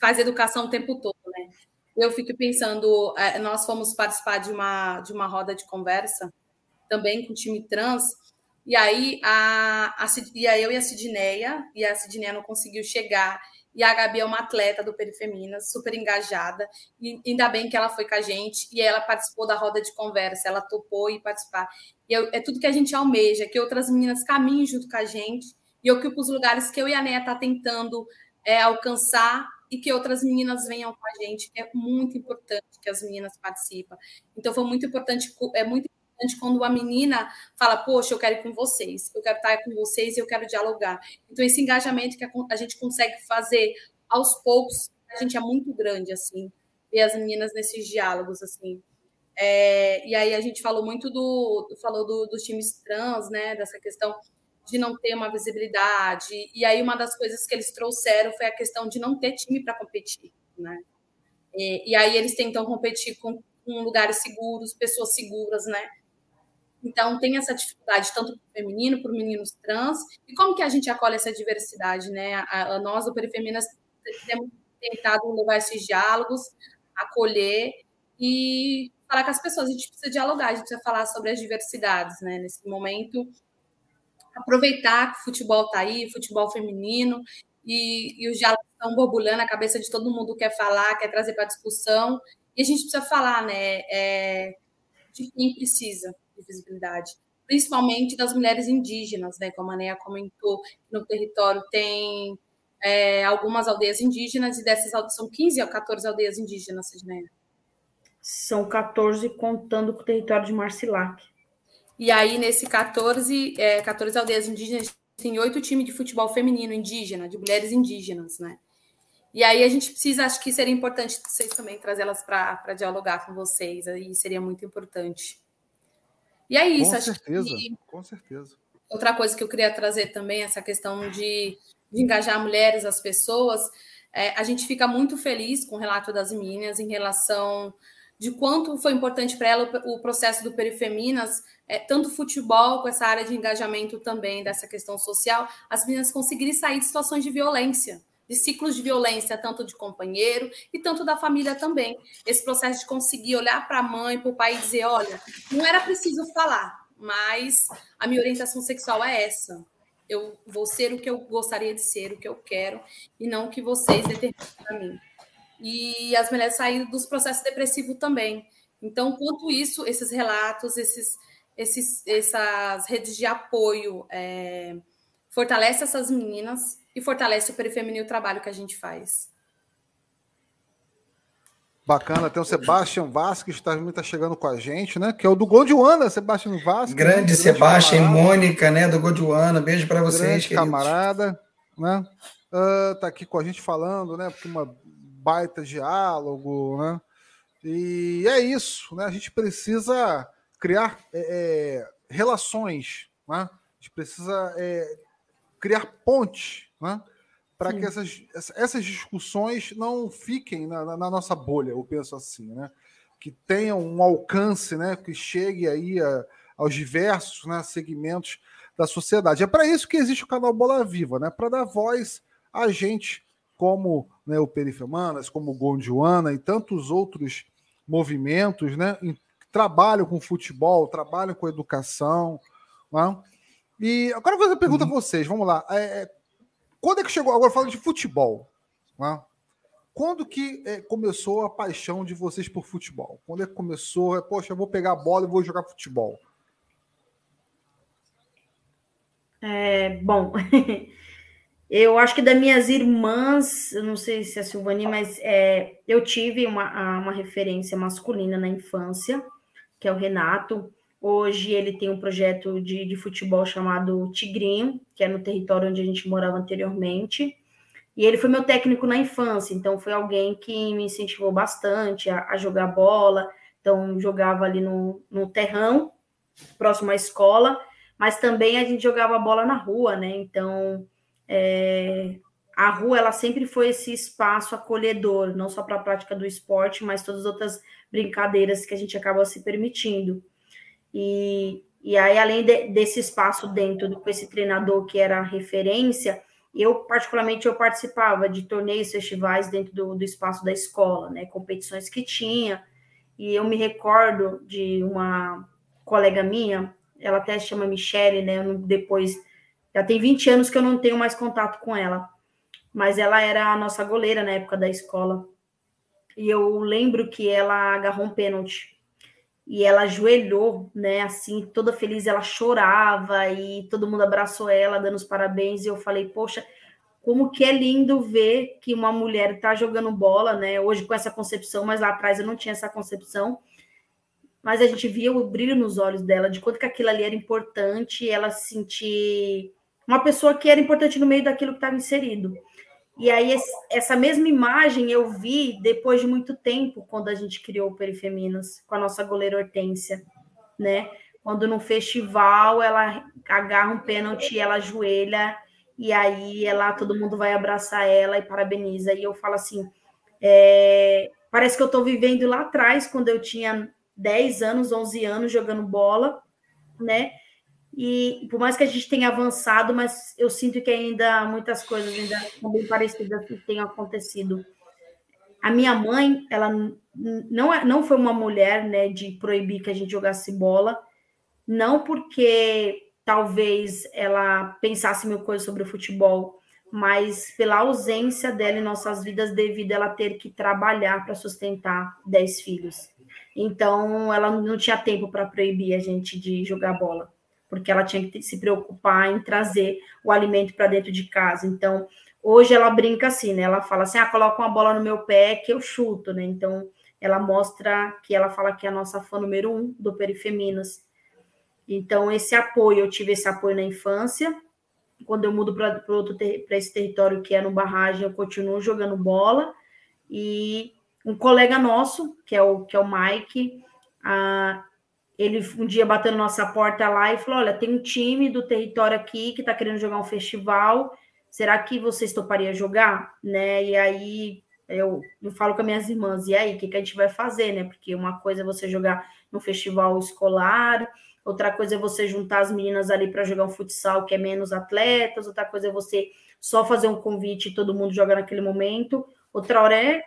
faz educação o tempo todo, né? Eu fico pensando, é, nós fomos participar de uma, de uma roda de conversa também com o time trans, e aí, a, a, e aí eu e a Sidneia, e a Sidneia não conseguiu chegar, e a Gabi é uma atleta do Perifeminas, super engajada. E ainda bem que ela foi com a gente e ela participou da roda de conversa, ela topou e participar. E eu, é tudo que a gente almeja, que outras meninas caminhem junto com a gente e ocupe os lugares que eu e a Neia tá tentando é, alcançar e que outras meninas venham com a gente, que é muito importante que as meninas participem. Então foi muito importante, é muito importante quando a menina fala, poxa, eu quero ir com vocês, eu quero estar com vocês e eu quero dialogar. Então, esse engajamento que a gente consegue fazer aos poucos, a gente é muito grande, assim, ver as meninas nesses diálogos, assim. É, e aí a gente falou muito do, falou do, dos times trans, né, dessa questão de não ter uma visibilidade. E aí uma das coisas que eles trouxeram foi a questão de não ter time para competir, né? E, e, aí eles tentam competir com, com lugares seguros, pessoas seguras, né? Então, tem essa dificuldade tanto para o feminino, para os meninos trans. E como que a gente acolhe essa diversidade, né? A, a nós, do Perifeminas, temos tentado levar esses diálogos, acolher e falar com as pessoas. A gente precisa dialogar, a gente precisa falar sobre as diversidades, né? Nesse momento, aproveitar que o futebol está aí, futebol feminino, e, e os diálogos estão borbulhando, a cabeça de todo mundo quer falar, quer trazer para discussão. E a gente precisa falar, né? É, de quem precisa de visibilidade, principalmente das mulheres indígenas, né? Como a Neia comentou, no território tem é, algumas aldeias indígenas, e dessas são 15 ou 14 aldeias indígenas, Sidneia? São 14 contando com o território de Marcilac. E aí, nesse 14, é, 14 aldeias indígenas, tem oito times de futebol feminino indígena, de mulheres indígenas, né? E aí a gente precisa, acho que seria importante vocês também trazê-las para dialogar com vocês, aí seria muito importante. E é isso. Com certeza, que... com certeza. Outra coisa que eu queria trazer também, essa questão de, de engajar mulheres, as pessoas, é, a gente fica muito feliz com o relato das meninas em relação de quanto foi importante para ela o, o, processo do Perifeminas, é, tanto futebol com essa área de engajamento também dessa questão social, as meninas conseguirem sair de situações de violência, de ciclos de violência, tanto de companheiro e tanto da família também. Esse processo de conseguir olhar para a mãe, para o pai e dizer: olha, não era preciso falar, mas a minha orientação sexual é essa. Eu vou ser o que eu gostaria de ser, o que eu quero, e não o que vocês determinam para mim. E as mulheres saírem dos processos depressivos também. Então, quanto isso, esses relatos, esses, esses, essas redes de apoio é, fortalece essas meninas e fortalece o perifeminino o trabalho que a gente faz. Bacana, tem o Sebastião Vasques, está tá chegando com a gente, né? Que é o do Gondwana, Sebastião Vasques. Grande, grande Sebastião e Mônica, né? Do Gondwana. Beijo para vocês, grande queridos. camarada, né? Uh, tá aqui com a gente falando, né? Porque uma baita diálogo, né? E é isso, né? A gente precisa criar é, é, relações, né? A gente precisa é, criar pontes, né? para que essas, essas discussões não fiquem na, na, nossa bolha, eu penso assim, né? Que tenham um alcance, né? Que chegue aí a, aos diversos né, segmentos da sociedade. É para isso que existe o canal Bola Viva, né? Para dar voz a gente como né, o Perifemanas, como o Gondwana e tantos outros movimentos, né? Que trabalham com futebol, trabalham com educação. Né? E agora eu vou fazer uma pergunta uhum. a vocês, vamos lá. É, é quando é que chegou? Agora falando de futebol. Né? Quando que é, começou a paixão de vocês por futebol? Quando é que começou? É, Poxa, eu vou pegar a bola e vou jogar futebol. É, bom, eu acho que das minhas irmãs, eu não sei se é a Silvani, mas é, eu tive uma, uma referência masculina na infância, que é o Renato. Hoje ele tem um projeto de, de futebol chamado Tigrinho, que é no território onde a gente morava anteriormente. E ele foi meu técnico na infância, então foi alguém que me incentivou bastante a, a jogar bola. Então, jogava ali no, no terrão, próximo à escola, mas também a gente jogava bola na rua, né? Então, é, a rua ela sempre foi esse espaço acolhedor, não só para a prática do esporte, mas todas as outras brincadeiras que a gente acaba se permitindo. E, e aí, além de, desse espaço dentro do, com esse treinador que era referência, eu, particularmente, eu participava de torneios, festivais dentro do, do espaço da escola, né? Competições que tinha. E eu me recordo de uma colega minha, ela até se chama Michele, né? Depois, já tem 20 anos que eu não tenho mais contato com ela. Mas ela era a nossa goleira na época da escola. E eu lembro que ela agarrou um pênalti e ela ajoelhou, né, assim, toda feliz, ela chorava e todo mundo abraçou ela, dando os parabéns, e eu falei, poxa, como que é lindo ver que uma mulher tá jogando bola, né, hoje com essa concepção, mas lá atrás eu não tinha essa concepção, mas a gente via o brilho nos olhos dela, de quanto que aquilo ali era importante, ela se sentir uma pessoa que era importante no meio daquilo que estava inserido. E aí, essa mesma imagem eu vi depois de muito tempo, quando a gente criou o Perifeminas, com a nossa goleira Hortência, né? Quando no festival ela agarra um pênalti, ela ajoelha, e aí ela, todo mundo vai abraçar ela e parabeniza. E eu falo assim: é, parece que eu estou vivendo lá atrás, quando eu tinha 10 anos, 11 anos jogando bola, né? E por mais que a gente tenha avançado, mas eu sinto que ainda muitas coisas ainda são bem parecidas que tenham acontecido. A minha mãe, ela não, é, não foi uma mulher né, de proibir que a gente jogasse bola, não porque talvez ela pensasse mil coisas sobre o futebol, mas pela ausência dela em nossas vidas devido a ela ter que trabalhar para sustentar dez filhos. Então, ela não tinha tempo para proibir a gente de jogar bola porque ela tinha que se preocupar em trazer o alimento para dentro de casa. Então, hoje ela brinca assim, né? Ela fala assim: ah, coloca uma bola no meu pé que eu chuto, né? Então, ela mostra que ela fala que é a nossa fã número um do Perifeminas. Então, esse apoio, eu tive esse apoio na infância. Quando eu mudo para esse território que é no barragem, eu continuo jogando bola. E um colega nosso, que é o, que é o Mike, ah, ele um dia bateu na nossa porta lá e falou: Olha, tem um time do território aqui que está querendo jogar um festival. Será que vocês topariam jogar? Né? E aí Eu, eu falo com as minhas irmãs, e aí, o que, que a gente vai fazer, né? Porque uma coisa é você jogar no festival escolar, outra coisa é você juntar as meninas ali para jogar um futsal que é menos atletas, outra coisa é você só fazer um convite e todo mundo jogar naquele momento, outra hora é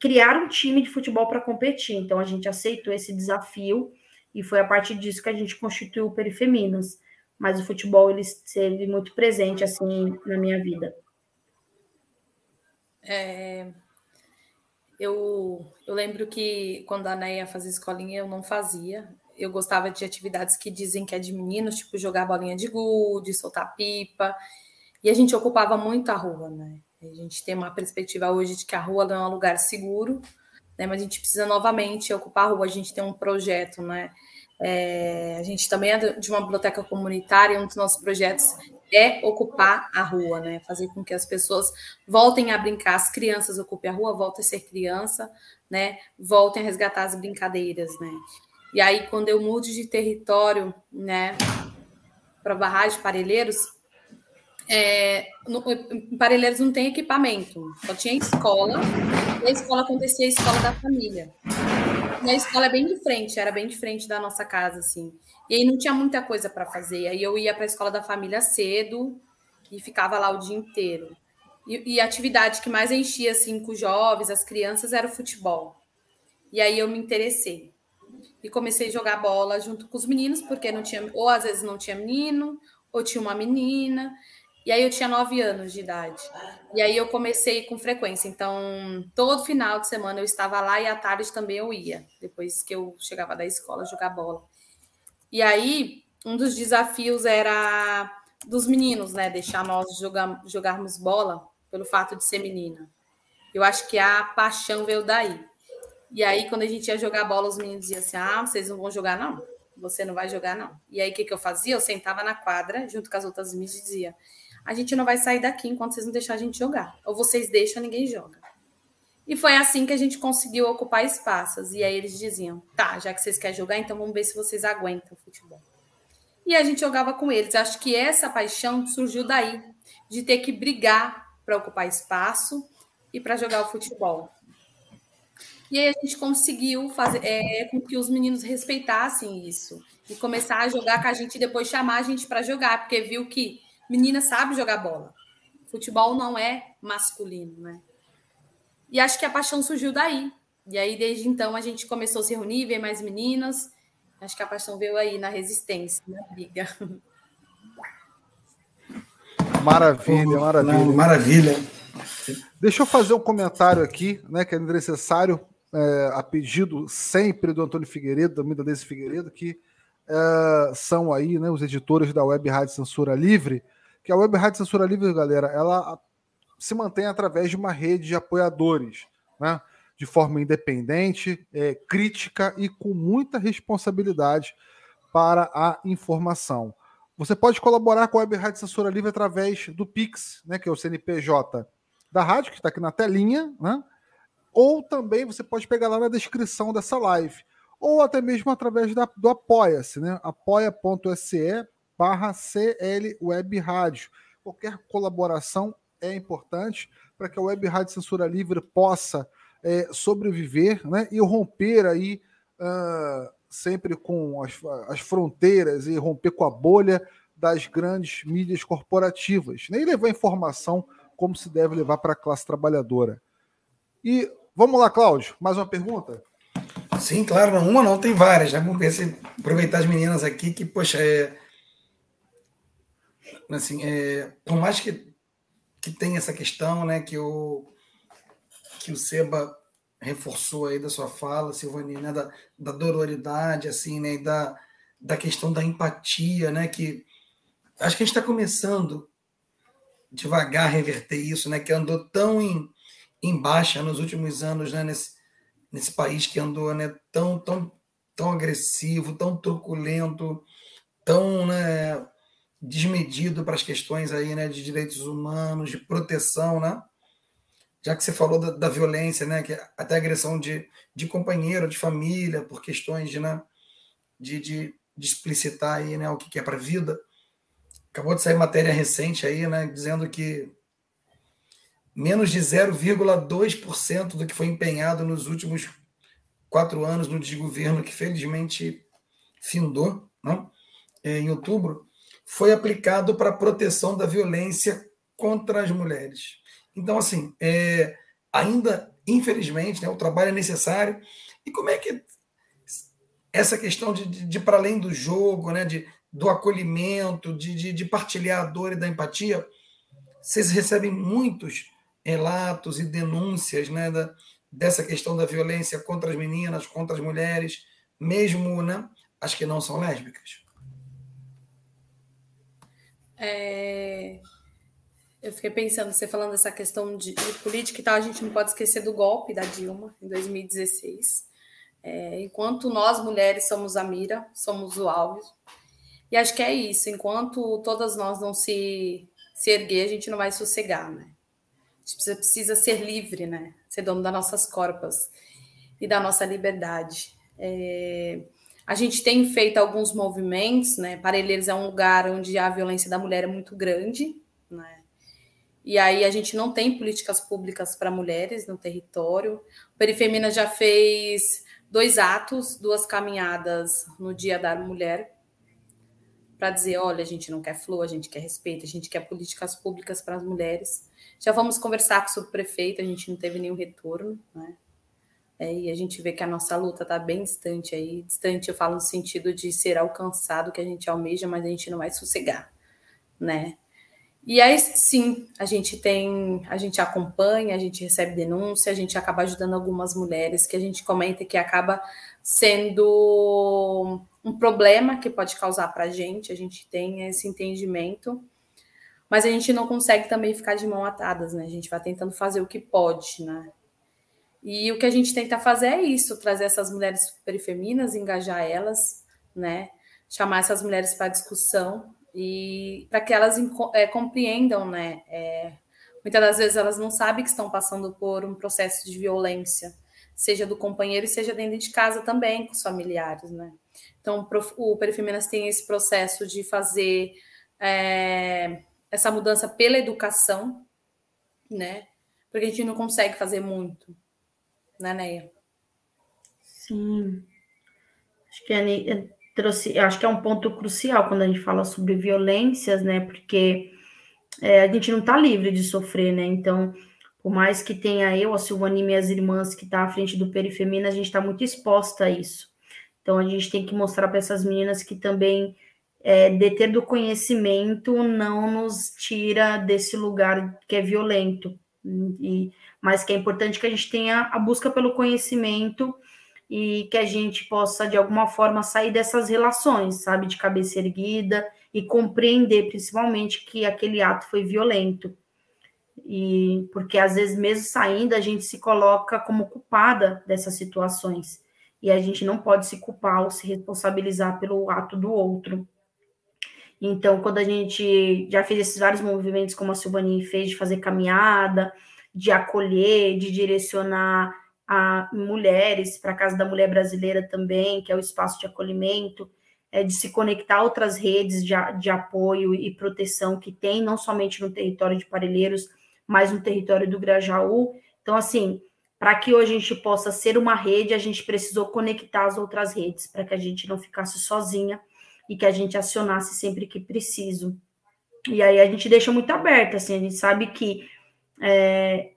criar um time de futebol para competir. Então a gente aceitou esse desafio e foi a partir disso que a gente constituiu o Perifeminas. Mas o futebol ele esteve muito presente assim na minha vida. É, eu, eu lembro que quando a Neia fazia escolinha, eu não fazia. Eu gostava de atividades que dizem que é de meninos, tipo jogar bolinha de gude, soltar pipa. E a gente ocupava muito a rua, né? A gente tem uma perspectiva hoje de que a rua não é um lugar seguro, né? Mas a gente precisa novamente ocupar a rua. A gente tem um projeto, né? É, a gente também é de uma biblioteca comunitária, um dos nossos projetos é ocupar a rua, né? Fazer com que as pessoas voltem a brincar, as crianças ocupem a rua, voltem a ser criança, né? Voltem a resgatar as brincadeiras, né? E aí, quando eu mudo de território, né, para Barragem Parelheiros, é, no, em Parelheiros não tem equipamento, só tinha escola, e a escola acontecia a escola da família. E a escola é bem de frente, era bem de frente da nossa casa, assim. E aí não tinha muita coisa para fazer. Aí eu ia para a escola da família cedo e ficava lá o dia inteiro. E, e, a atividade que mais enchia assim com os jovens, as crianças, era o futebol. E aí eu me interessei. E comecei a jogar bola junto com os meninos, porque não tinha, ou às vezes não tinha menino, ou tinha uma menina. E aí eu tinha nove anos de idade. E aí eu comecei com frequência. Então, todo final de semana eu estava lá e à tarde também eu ia, depois que eu chegava da escola jogar bola. E aí, um dos desafios era dos meninos, né? Deixar nós jogar, jogarmos bola pelo fato de ser menina. Eu acho que a paixão veio daí. E aí, quando a gente ia jogar bola, os meninos diziam assim: ah, vocês não vão jogar, não. Você não vai jogar, não. E aí, o que, que eu fazia? Eu sentava na quadra, junto com as outras meninas, e dizia: a gente não vai sair daqui enquanto vocês não deixarem a gente jogar. Ou vocês deixam, ninguém joga. E foi assim que a gente conseguiu ocupar espaços. E aí eles diziam: tá, já que vocês querem jogar, então vamos ver se vocês aguentam o futebol. E a gente jogava com eles. Acho que essa paixão surgiu daí, de ter que brigar para ocupar espaço e para jogar o futebol. E aí a gente conseguiu fazer é, com que os meninos respeitassem isso e começar a jogar com a gente e depois chamar a gente para jogar, porque viu que menina sabe jogar bola. Futebol não é masculino, né? E acho que a paixão surgiu daí. E aí, desde então, a gente começou a se reunir, ver mais meninas. Acho que a paixão veio aí na resistência, na briga. Maravilha, maravilha. Maravilha. Deixa eu fazer um comentário aqui, né, que é necessário, é, a pedido sempre do Antônio Figueiredo, da desse Figueiredo, que é, são aí né, os editores da Web Rádio Censura Livre, que a Web Rádio Censura Livre, galera, ela se mantém através de uma rede de apoiadores, né? de forma independente, é, crítica e com muita responsabilidade para a informação. Você pode colaborar com a Web Rádio Censura Livre através do Pix, né, que é o CNPJ da rádio, que está aqui na telinha, né? ou também você pode pegar lá na descrição dessa live, ou até mesmo através da, do Apoia-se, né? apoia.se barra CL Web Rádio. Qualquer colaboração é importante para que a Web Rádio Censura Livre possa é, sobreviver né, e romper aí uh, sempre com as, as, fronteiras e romper com a bolha das grandes mídias corporativas né, levar informação como se deve levar para a classe trabalhadora. E vamos lá, Cláudio, mais uma pergunta? Sim, claro, uma não, tem várias. Né? Vamos ver se aproveitar as meninas aqui que, poxa, é. Assim, é, por mais que que tem essa questão, né, que o que o Seba reforçou aí da sua fala, Silvani, né, da, da dororidade, assim, né, e da, da questão da empatia, né, que acho que a gente está começando devagar a reverter isso, né, que andou tão em, em baixa nos últimos anos, né, nesse, nesse país que andou, né, tão, tão, tão agressivo, tão truculento, tão, né, desmedido para as questões aí, né, de direitos humanos, de proteção, né? Já que você falou da, da violência, né, que até agressão de, de companheiro, de família, por questões de, né, de, de, de explicitar aí, né, o que é para a vida. Acabou de sair matéria recente aí, né, dizendo que menos de 0,2% do que foi empenhado nos últimos quatro anos no desgoverno, que felizmente findou né, em outubro, foi aplicado para a proteção da violência contra as mulheres. Então, assim, é, ainda, infelizmente, né, o trabalho é necessário. E como é que essa questão de, de, de para além do jogo, né, de, do acolhimento, de, de, de partilhar a dor e da empatia, vocês recebem muitos relatos e denúncias né, da, dessa questão da violência contra as meninas, contra as mulheres, mesmo né, as que não são lésbicas? É, eu fiquei pensando, você falando dessa questão de, de, política e tal, a gente não pode esquecer do golpe da Dilma em 2016. É, enquanto nós mulheres somos a mira, somos o alvo. E acho que é isso. Enquanto todas nós não se, se erguer, a gente não vai sossegar, né? A gente precisa, precisa ser livre, né? Ser dono das nossas corpas e da nossa liberdade. É, a gente tem feito alguns movimentos, né? Parelheiros é um lugar onde a violência da mulher é muito grande, né? E aí a gente não tem políticas públicas para mulheres no território. O Perifemina já fez dois atos, duas caminhadas no Dia da Mulher, para dizer, olha, a gente não quer flor, a gente quer respeito, a gente quer políticas públicas para as mulheres. Já vamos conversar com o subprefeito, a gente não teve nenhum retorno, né? É, e a gente vê que a nossa luta está bem distante aí. Distante, eu falo no sentido de ser alcançado que a gente almeja, mas a gente não vai sossegar, né? E aí, sim, a gente tem, a gente acompanha, a gente recebe denúncia, a gente acaba ajudando algumas mulheres que a gente comenta que acaba sendo um problema que pode causar para a gente, a gente tem esse entendimento, mas a gente não consegue também ficar de mão atadas, né? A gente vai tentando fazer o que pode, né? E o que a gente tenta fazer é isso, trazer essas mulheres perifeminas, engajar elas, né? Chamar essas mulheres para discussão e para que elas é, compreendam, né? É, muitas das vezes elas não sabem que estão passando por um processo de violência, seja do companheiro seja dentro de casa também com os familiares, né? Então o Perifeminas tem esse processo de fazer é, essa mudança pela educação, né? Porque a gente não consegue fazer muito né, Neia? Sim. Acho que a trouxe, acho que é um ponto crucial quando a gente fala sobre violências, né? Porque é, a gente não está livre de sofrer, né? Então, por mais que tenha eu, a Silvana e minhas irmãs que está à frente do Perifemina, a gente está muito exposta a isso. Então, a gente tem que mostrar para essas meninas que também é, deter do conhecimento não nos tira desse lugar que é violento. E mas que é importante que a gente tenha a busca pelo conhecimento e que a gente possa, de alguma forma, sair dessas relações, sabe, de cabeça erguida e compreender, principalmente, que aquele ato foi violento. E porque às vezes, mesmo saindo, a gente se coloca como culpada dessas situações. E a gente não pode se culpar ou se responsabilizar pelo ato do outro. Então, quando a gente já fez esses vários movimentos, como a Silvani fez, de fazer caminhada, de acolher, de direcionar a mulheres para a Casa da Mulher Brasileira também, que é o espaço de acolhimento, é, de se conectar a outras redes de, de apoio e proteção que tem, não somente no território de Parelheiros, mas no território do Grajaú. Então, assim, para que hoje a gente possa ser uma rede, a gente precisou conectar as outras redes, para que a gente não ficasse sozinha e que a gente acionasse sempre que preciso. E aí a gente deixa muito aberto, assim, a gente sabe que é,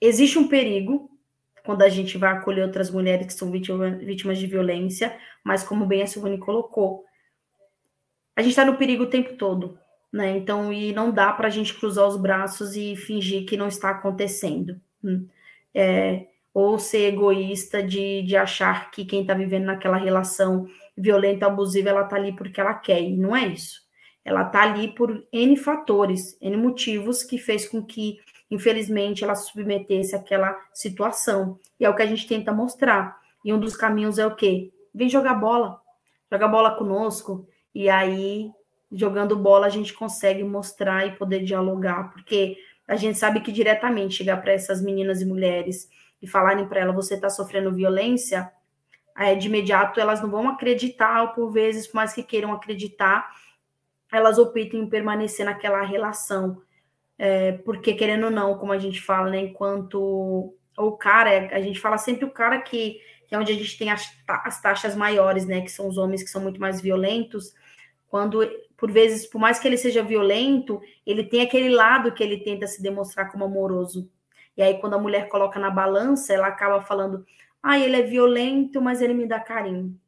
existe um perigo quando a gente vai acolher outras mulheres que são vítima, vítimas de violência, mas como bem a Silvane colocou, a gente está no perigo o tempo todo, né? Então, e não dá para a gente cruzar os braços e fingir que não está acontecendo. Hum. É, ou ser egoísta de, de achar que quem está vivendo naquela relação violenta, abusiva, ela está ali porque ela quer, e não é isso. Ela está ali por N fatores, N motivos que fez com que infelizmente, ela submetesse àquela situação. E é o que a gente tenta mostrar. E um dos caminhos é o quê? Vem jogar bola, joga bola conosco. E aí, jogando bola, a gente consegue mostrar e poder dialogar, porque a gente sabe que diretamente chegar para essas meninas e mulheres e falarem para ela, você está sofrendo violência, é, de imediato elas não vão acreditar, ou por vezes, por mais que queiram acreditar, elas optam em permanecer naquela relação é, porque querendo ou não, como a gente fala, né, enquanto o cara, a gente fala sempre o cara que, que é onde a gente tem as, as taxas maiores, né, que são os homens que são muito mais violentos, quando, por vezes, por mais que ele seja violento, ele tem aquele lado que ele tenta se demonstrar como amoroso. E aí, quando a mulher coloca na balança, ela acaba falando: ah, ele é violento, mas ele me dá carinho.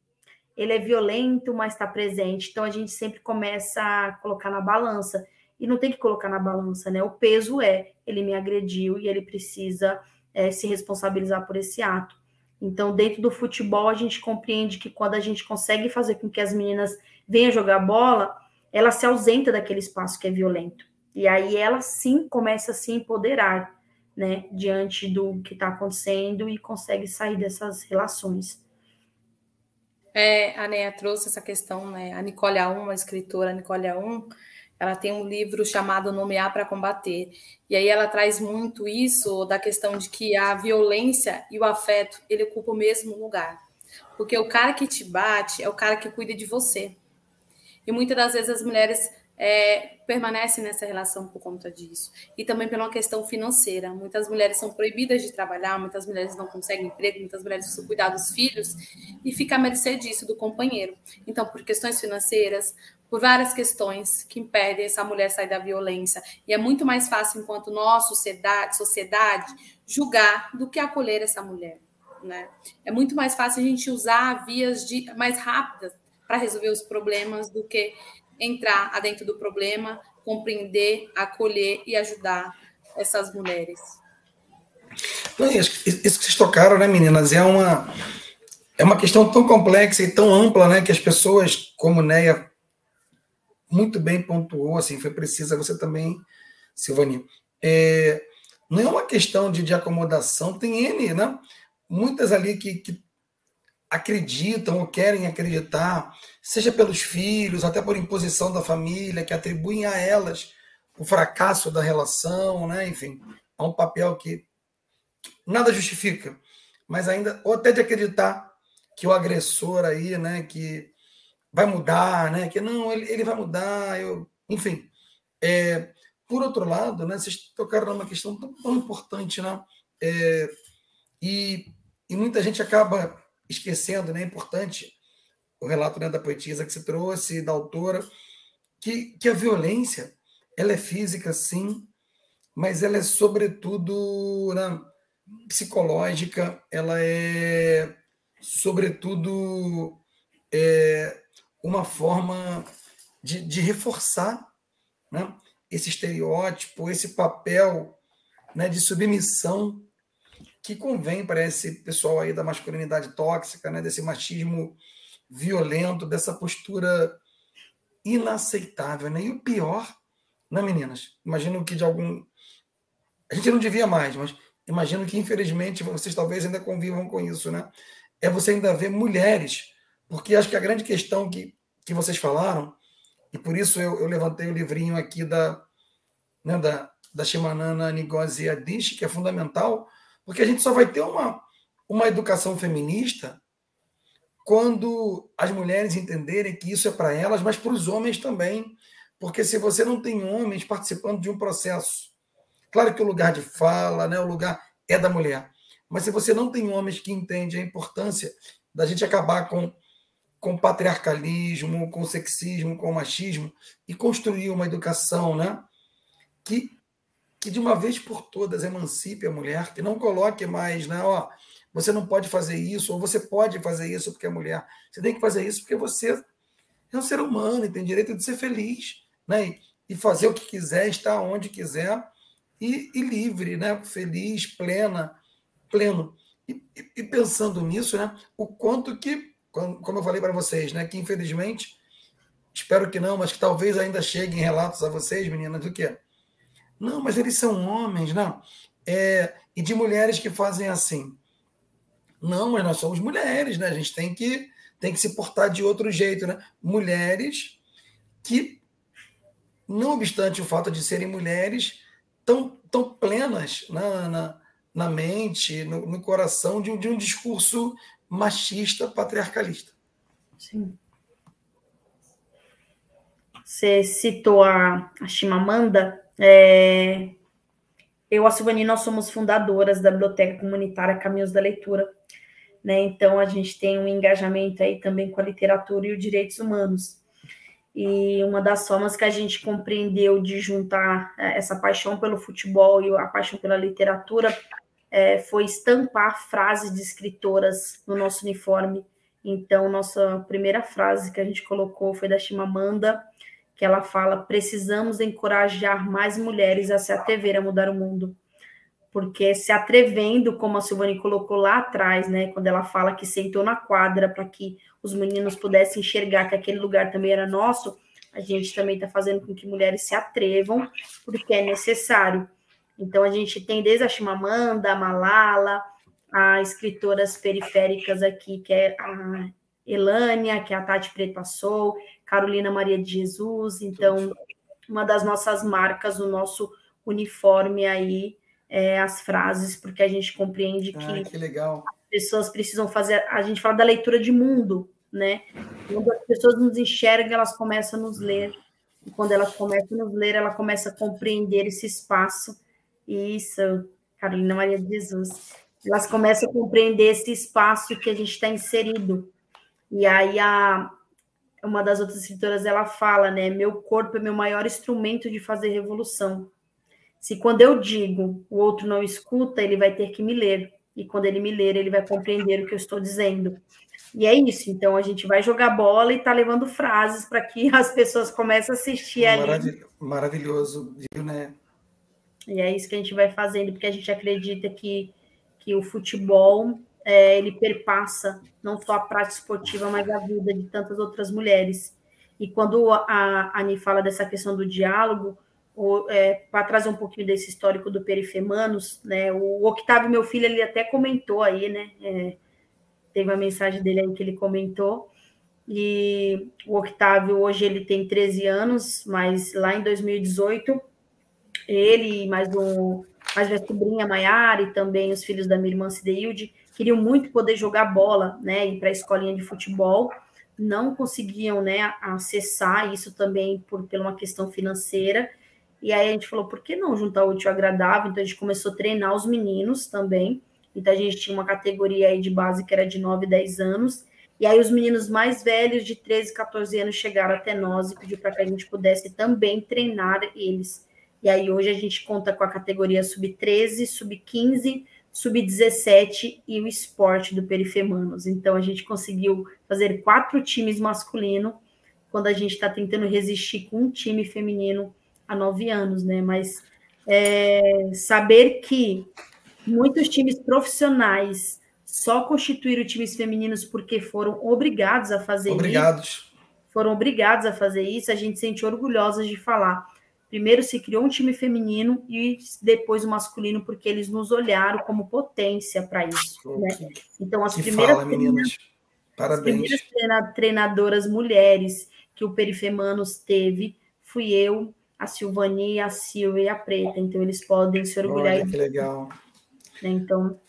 Ele é violento, mas está presente. Então, a gente sempre começa a colocar na balança. E não tem que colocar na balança, né? O peso é: ele me agrediu e ele precisa é, se responsabilizar por esse ato. Então, dentro do futebol, a gente compreende que quando a gente consegue fazer com que as meninas venham jogar bola, ela se ausenta daquele espaço que é violento. E aí ela sim começa a se empoderar, né, diante do que está acontecendo e consegue sair dessas relações. É, a Neia trouxe essa questão, né? A Nicole Aum, a escritora Nicole Aum, ela tem um livro chamado Nomear para Combater. E aí ela traz muito isso da questão de que a violência e o afeto, ele ocupa o mesmo lugar. Porque o cara que te bate é o cara que cuida de você. E muitas das vezes as mulheres é, permanecem nessa relação por conta disso. E também pela questão financeira. Muitas mulheres são proibidas de trabalhar, muitas mulheres não conseguem emprego, muitas mulheres precisam cuidar dos filhos e fica à mercê disso, do companheiro. Então, por questões financeiras, por várias questões que impedem essa mulher sair da violência. E é muito mais fácil, enquanto nós, sociedade, sociedade julgar do que acolher essa mulher. Né? É muito mais fácil a gente usar vias de, mais rápidas para resolver os problemas do que entrar adentro do problema, compreender, acolher e ajudar essas mulheres. Isso, isso que vocês tocaram, né, meninas, é uma, é uma questão tão complexa e tão ampla, né, que as pessoas, como Neia muito bem pontuou, assim, foi precisa, você também, Silvani, é, não é uma questão de, de acomodação, tem N, né? Muitas ali que, que acreditam ou querem acreditar, seja pelos filhos, até por imposição da família, que atribuem a elas o fracasso da relação, né? enfim, há um papel que nada justifica, mas ainda, ou até de acreditar que o agressor aí, né, que vai mudar, né, que não, ele, ele vai mudar, eu, enfim. É, por outro lado, né, vocês tocaram numa questão tão, tão importante, né, é, e, e muita gente acaba esquecendo, né? É importante o relato né, da poetisa que se trouxe, da autora, que, que a violência ela é física, sim, mas ela é sobretudo né, psicológica, ela é sobretudo é, uma forma de, de reforçar né, esse estereótipo, esse papel né, de submissão que convém para esse pessoal aí da masculinidade tóxica, né, desse machismo violento, dessa postura inaceitável. Né? E o pior, né, meninas? Imagino que de algum. A gente não devia mais, mas imagino que, infelizmente, vocês talvez ainda convivam com isso, né? É você ainda ver mulheres, porque acho que a grande questão que, que vocês falaram, e por isso eu, eu levantei o livrinho aqui da, né, da, da Shimanana Ngozi Adichie, que é fundamental, porque a gente só vai ter uma, uma educação feminista quando as mulheres entenderem que isso é para elas, mas para os homens também. Porque se você não tem homens participando de um processo, claro que o lugar de fala, né, o lugar é da mulher, mas se você não tem homens que entendem a importância da gente acabar com com patriarcalismo, com sexismo, com machismo e construir uma educação, né, que que de uma vez por todas emancipe a mulher, que não coloque mais, né, ó, você não pode fazer isso, ou você pode fazer isso porque é mulher. Você tem que fazer isso porque você é um ser humano e tem direito de ser feliz, né? E fazer o que quiser, estar onde quiser e, e livre, né? Feliz, plena, pleno. E, e, pensando nisso, né? O quanto que, como eu falei para vocês, né? Que infelizmente, espero que não, mas que talvez ainda cheguem relatos a vocês, meninas, do que não, mas eles são homens, não. É, e de mulheres que fazem assim. Não, mas nós somos mulheres, né? A gente tem que, tem que se portar de outro jeito, né? Mulheres que, não obstante o fato de serem mulheres, tão, tão plenas na, na, na mente, no, no coração de um, de um discurso machista, patriarcalista. Sim. Você citou a, a Chimamanda, É, eu, a Silvani, nós somos fundadoras da Biblioteca Comunitária Caminhos da Leitura, né? Então a gente tem um engajamento aí também com a literatura e os direitos humanos. E uma das formas que a gente compreendeu de juntar é, essa paixão pelo futebol e a paixão pela literatura é, foi estampar frases de escritoras no nosso uniforme. Então, nossa primeira frase que a gente colocou foi da Chimamanda, que ela fala: precisamos encorajar mais mulheres a se atrever a mudar o mundo. Porque se atrevendo, como a Silvane colocou lá atrás, né, quando ela fala que sentou na quadra para que os meninos pudessem enxergar que aquele lugar também era nosso, a gente também está fazendo com que mulheres se atrevam, porque é necessário. Então, a gente tem desde a Chimamanda, a Malala, a escritoras periféricas aqui, que é a Elânia, que é a Tati Preto Passou, Carolina Maria de Jesus. Então, uma das nossas marcas, o nosso uniforme aí, é as frases, porque a gente compreende que, ah, que legal. as pessoas precisam fazer. A gente fala da leitura de mundo, né? Quando as pessoas nos enxergam, elas começam a nos ler. E quando elas começam a nos ler, ela começa a compreender esse espaço isso, Carolina Maria de Jesus. Elas começam a compreender esse espaço que a gente está inserido. E aí a uma das outras escritoras ela fala, né? Meu corpo é meu maior instrumento de fazer revolução. Se quando eu digo, o outro não escuta, ele vai ter que me ler. E quando ele me ler, ele vai compreender o que eu estou dizendo. E é isso. Então a gente vai jogar bola e tá levando frases para que as pessoas comecem a assistir Maravilhoso, ali. Maravilhoso, viu, né? E é isso que a gente vai fazendo, porque a gente acredita que, que o futebol é, ele perpassa não só a prática esportiva, mas a vida de tantas outras mulheres. E quando a Ani fala dessa questão do diálogo, é, para trazer um pouquinho desse histórico do Perifemanos, né? O Octávio, meu filho, ele até comentou aí, né? É, teve uma mensagem dele aí que ele comentou. E o Octávio hoje ele tem 13 anos, mas lá em 2018 ele, mais um, mais minha sobrinha Maiara e também os filhos da minha irmã Cideilde queriam muito poder jogar bola, né, ir para a escolinha de futebol, não conseguiam, né, acessar isso também por pela uma questão financeira. E aí a gente falou, por que não juntar o útil agradável? Então a gente começou a treinar os meninos também. Então a gente tinha uma categoria aí de base que era de 9, 10 anos. E aí os meninos mais velhos, de 13, 14 anos, chegaram até nós e pediu para que a gente pudesse também treinar eles. E aí hoje a gente conta com a categoria sub-13, sub-15, sub-17 e o esporte do Perifemanos. Então a gente conseguiu fazer quatro times masculino quando a gente está tentando resistir com um time feminino há nove anos, né? Mas é, saber que muitos times profissionais só constituíram times femininos porque foram obrigados a fazer obrigados. isso. Foram obrigados a fazer isso, a gente se sente orgulhosa de falar. Primeiro se criou um time feminino e depois o masculino, porque eles nos olharam como potência para isso. Né? Então, as que primeiras, fala, meninas. Parabéns. as primeiras treinadoras mulheres que o Perifemanos teve fui eu, a Silvani, a Silvia e a Preta. Então, eles podem se orgulhar. Olha, que legal. Né? Então,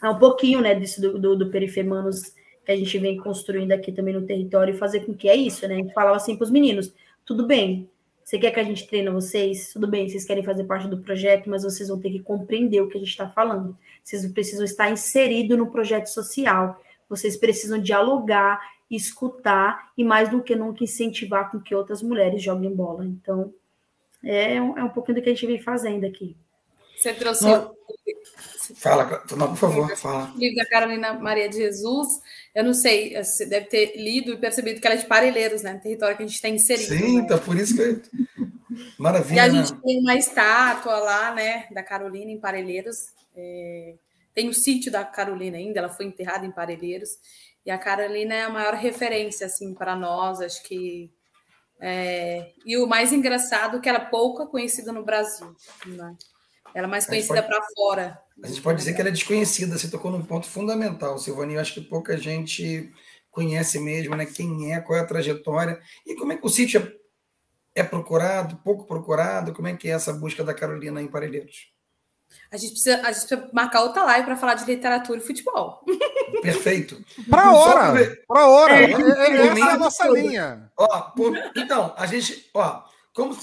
é um pouquinho né, disso do, do, do Perifemanos que a gente vem construindo aqui também no território e fazer com que é isso, né? A gente falava assim para os meninos: tudo bem, você quer que a gente treine vocês? Tudo bem, vocês querem fazer parte do projeto, mas vocês vão ter que compreender o que a gente está falando. Vocês precisam estar inseridos no projeto social. Vocês precisam dialogar, escutar e, mais do que nunca, incentivar com que outras mulheres joguem bola. Então, é um, é um pouquinho do que a gente vem fazendo aqui. Você trouxe. Não. Fala, não, por favor, fala. O livro da Carolina Maria de Jesus. Eu não sei, você deve ter lido e percebido que ela é de Parelheiros, né? Território que a gente está inserido. Sim, né? então por isso que. Maravilha. E a né? gente tem uma estátua lá, né, da Carolina em Parelheiros. É... Tem o sítio da Carolina ainda, ela foi enterrada em Parelheiros. E a Carolina é a maior referência, assim, para nós, acho que. É... E o mais engraçado é que ela é pouco conhecida no Brasil. Né? Ela é mais conhecida para fora. A gente pode dizer que ela é desconhecida, você tocou num ponto fundamental, Silvani. Eu acho que pouca gente conhece mesmo, né? Quem é, qual é a trajetória e como é que o sítio é, é procurado, pouco procurado, como é que é essa busca da Carolina em Parelheiros? A gente precisa, a gente precisa marcar outra live para falar de literatura e futebol. Perfeito. Para hora! Para hora! É, é, é, essa é a nossa linha. Ó, por, então, a gente, ó, como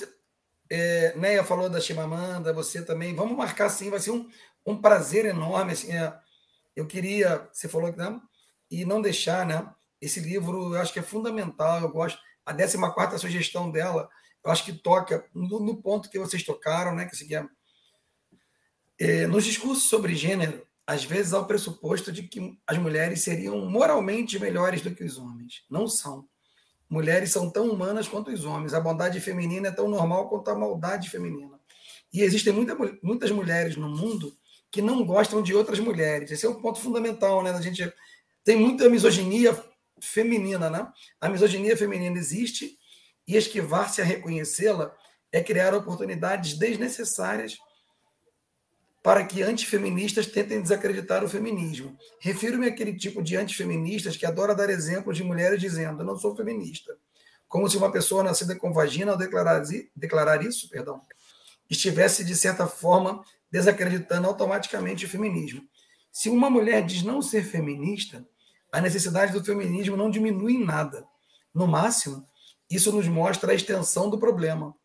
É, Neia falou da Chimamanda, você também. Vamos marcar sim, vai ser um, um prazer enorme. Assim, é, eu queria, você falou que não, e não deixar, né? Esse livro eu acho que é fundamental, eu gosto. A 14 sugestão dela, eu acho que toca no, no ponto que vocês tocaram, né? Que, assim, é, é, nos discursos sobre gênero, às vezes há o pressuposto de que as mulheres seriam moralmente melhores do que os homens. Não são. Mulheres são tão humanas quanto os homens. A bondade feminina é tão normal quanto a maldade feminina. E existem muita, muitas mulheres no mundo que não gostam de outras mulheres. Esse é um ponto fundamental, né? A gente tem muita misoginia feminina, né? A misoginia feminina existe e esquivar-se a reconhecê-la é criar oportunidades desnecessárias para que antifeministas tentem desacreditar o feminismo. Refiro-me àquele tipo de antifeministas que adora dar exemplos de mulheres dizendo: "Eu não sou feminista", como se uma pessoa nascida com vagina ao declarar, declarar isso, perdão, estivesse de certa forma desacreditando automaticamente o feminismo. Se uma mulher diz não ser feminista, a necessidade do feminismo não diminui em nada. No máximo, isso nos mostra a extensão do problema,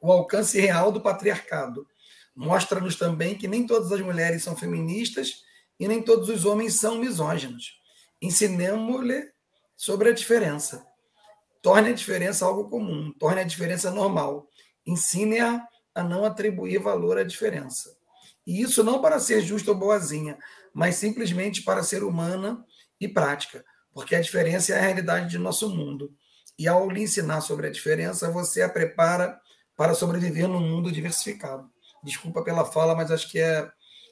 o alcance real do patriarcado Mostra-nos também que nem todas as mulheres são feministas e nem todos os homens são misóginos. Ensinemos-lhe sobre a diferença. Torne a diferença algo comum, torne a diferença normal. Ensine-a a não atribuir valor à diferença. E isso não para ser justa ou boazinha, mas simplesmente para ser humana e prática, porque a diferença é a realidade de nosso mundo. E ao lhe ensinar sobre a diferença, você a prepara para sobreviver num mundo diversificado. Desculpa pela fala, mas acho que é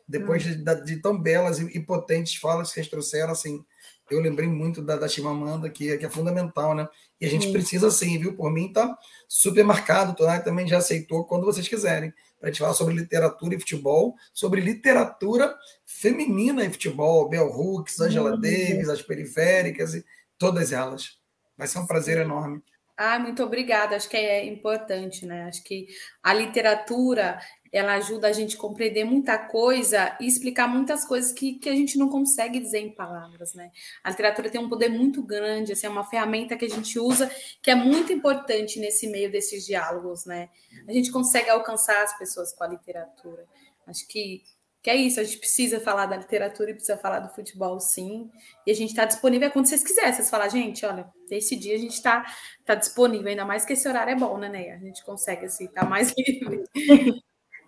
depois hum. de, de, tão belas e, potentes falas que vocês trouxeram, assim, eu lembrei muito da, da Chimamanda, que, que é fundamental, né? E a gente sim. precisa sim, viu? Por mim tá super marcado, Tonai também já aceitou quando vocês quiserem, para a gente falar sobre literatura e futebol, sobre literatura feminina e futebol, Bell Hooks, Angela hum, Davis, as periféricas e todas elas. Vai ser um prazer enorme. Ah, muito obrigada. Acho que é importante, né? Acho que a literatura ela ajuda a gente a compreender muita coisa e explicar muitas coisas que, que a gente não consegue dizer em palavras, né? A literatura tem um poder muito grande, assim, é uma ferramenta que a gente usa que é muito importante nesse meio desses diálogos, né? A gente consegue alcançar as pessoas com a literatura. Acho que, que é isso, a gente precisa falar da literatura e precisa falar do futebol, sim. E a gente está disponível quando vocês quiserem. Vocês falam, gente, olha, esse dia a gente está tá disponível, ainda mais que esse horário é bom, né, Neia? A gente consegue, assim, estar tá mais livre.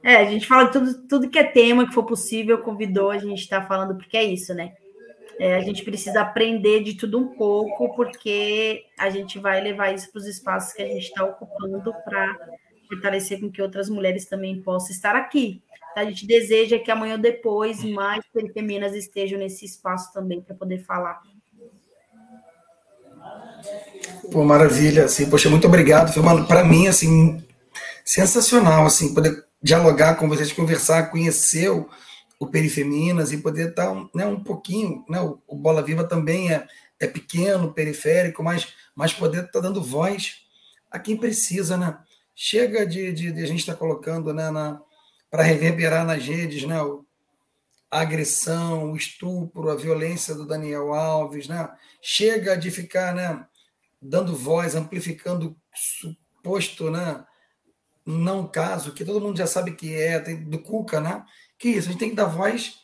É, a gente fala de tudo, tudo que é tema que for possível, convidou, a gente está falando, porque é isso, né? É, a gente precisa aprender de tudo um pouco, porque a gente vai levar isso para os espaços que a gente está ocupando para fortalecer com que outras mulheres também possam estar aqui. A gente deseja que amanhã ou depois mais perifeminas estejam nesse espaço também para poder falar. Pô, maravilha, assim, poxa, muito obrigado, foi para mim, assim, sensacional, assim, poder dialogar com vocês, conversar, conhecer o, o Perifeminas e poder estar né, um pouquinho, né, o, o, Bola Viva também é, é pequeno, periférico, mas, mas poder estar tá dando voz a quem precisa, né? Chega de, de, de a gente estar tá colocando né, para reverberar nas redes, né? O, a agressão, o estupro, a violência do Daniel Alves, né? Chega de ficar, né, dando voz, amplificando suposto, né, não caso, que todo mundo já sabe que é, do Cuca, né? Que isso, a gente tem que dar voz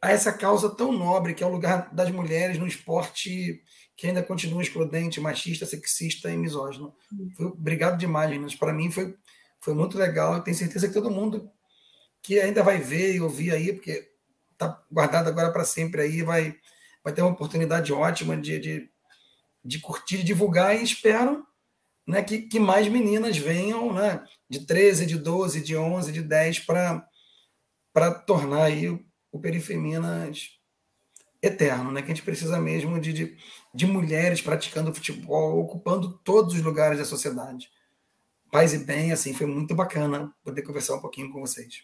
a essa causa tão nobre, que é o lugar das mulheres no esporte que ainda continua excludente, machista, sexista e misógino. Foi, obrigado demais, meninas. Para mim foi, foi muito legal. Eu tenho certeza que todo mundo que ainda vai ver e ouvir aí, porque está guardado agora para sempre aí, vai, vai ter uma oportunidade ótima de, de, de curtir, divulgar e espero né, que, que mais meninas venham, né, de 13, de 12, de 11, de 10, para tornar aí o, o Perifeminas eterno, né, que a gente precisa mesmo de, de, de mulheres praticando futebol, ocupando todos os lugares da sociedade. Paz e bem, assim, foi muito bacana poder conversar um pouquinho com vocês.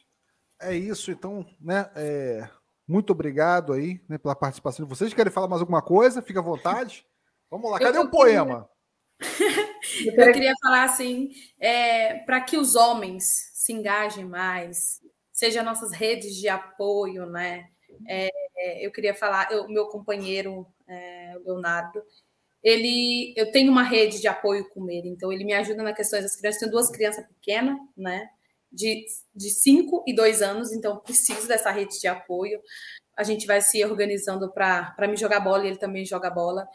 É isso, então, né, é, muito obrigado aí né, pela participação de vocês. Querem falar mais alguma coisa? Fica à vontade. Vamos lá, cadê o poema? Eu queria falar assim, é, para que os homens se engajem mais, seja nossas redes de apoio, né? É, eu queria falar, o meu companheiro, é, Leonardo, ele, eu tenho uma rede de apoio com ele, então ele me ajuda na questões das crianças. Tenho duas crianças pequenas, né? De, de 5 e 2 anos, então preciso dessa rede de apoio. A gente vai se organizando para me jogar bola e ele também joga bola.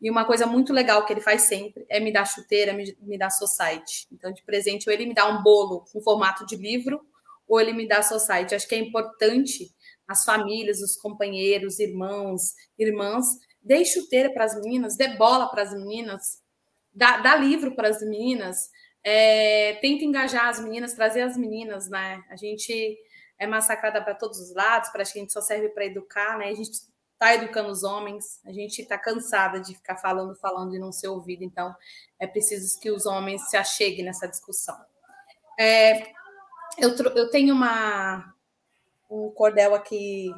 E uma coisa muito legal que ele faz sempre é me dar chuteira, me, me dar society. Então, de presente, ou ele me dá um bolo com formato de livro, ou ele me dá society. Acho que é importante as famílias, os companheiros, irmãos, irmãs, dê chuteira para as meninas, dê bola para as meninas, dá, dá livro para as meninas, é, tenta engajar as meninas, trazer as meninas, né? A gente é massacrada para todos os lados, que a gente só serve para educar, né? A gente está educando os homens, a gente está cansada de ficar falando, falando e não ser ouvido, então é preciso que os homens se acheguem nessa discussão. É, eu, eu tenho uma, um cordel aqui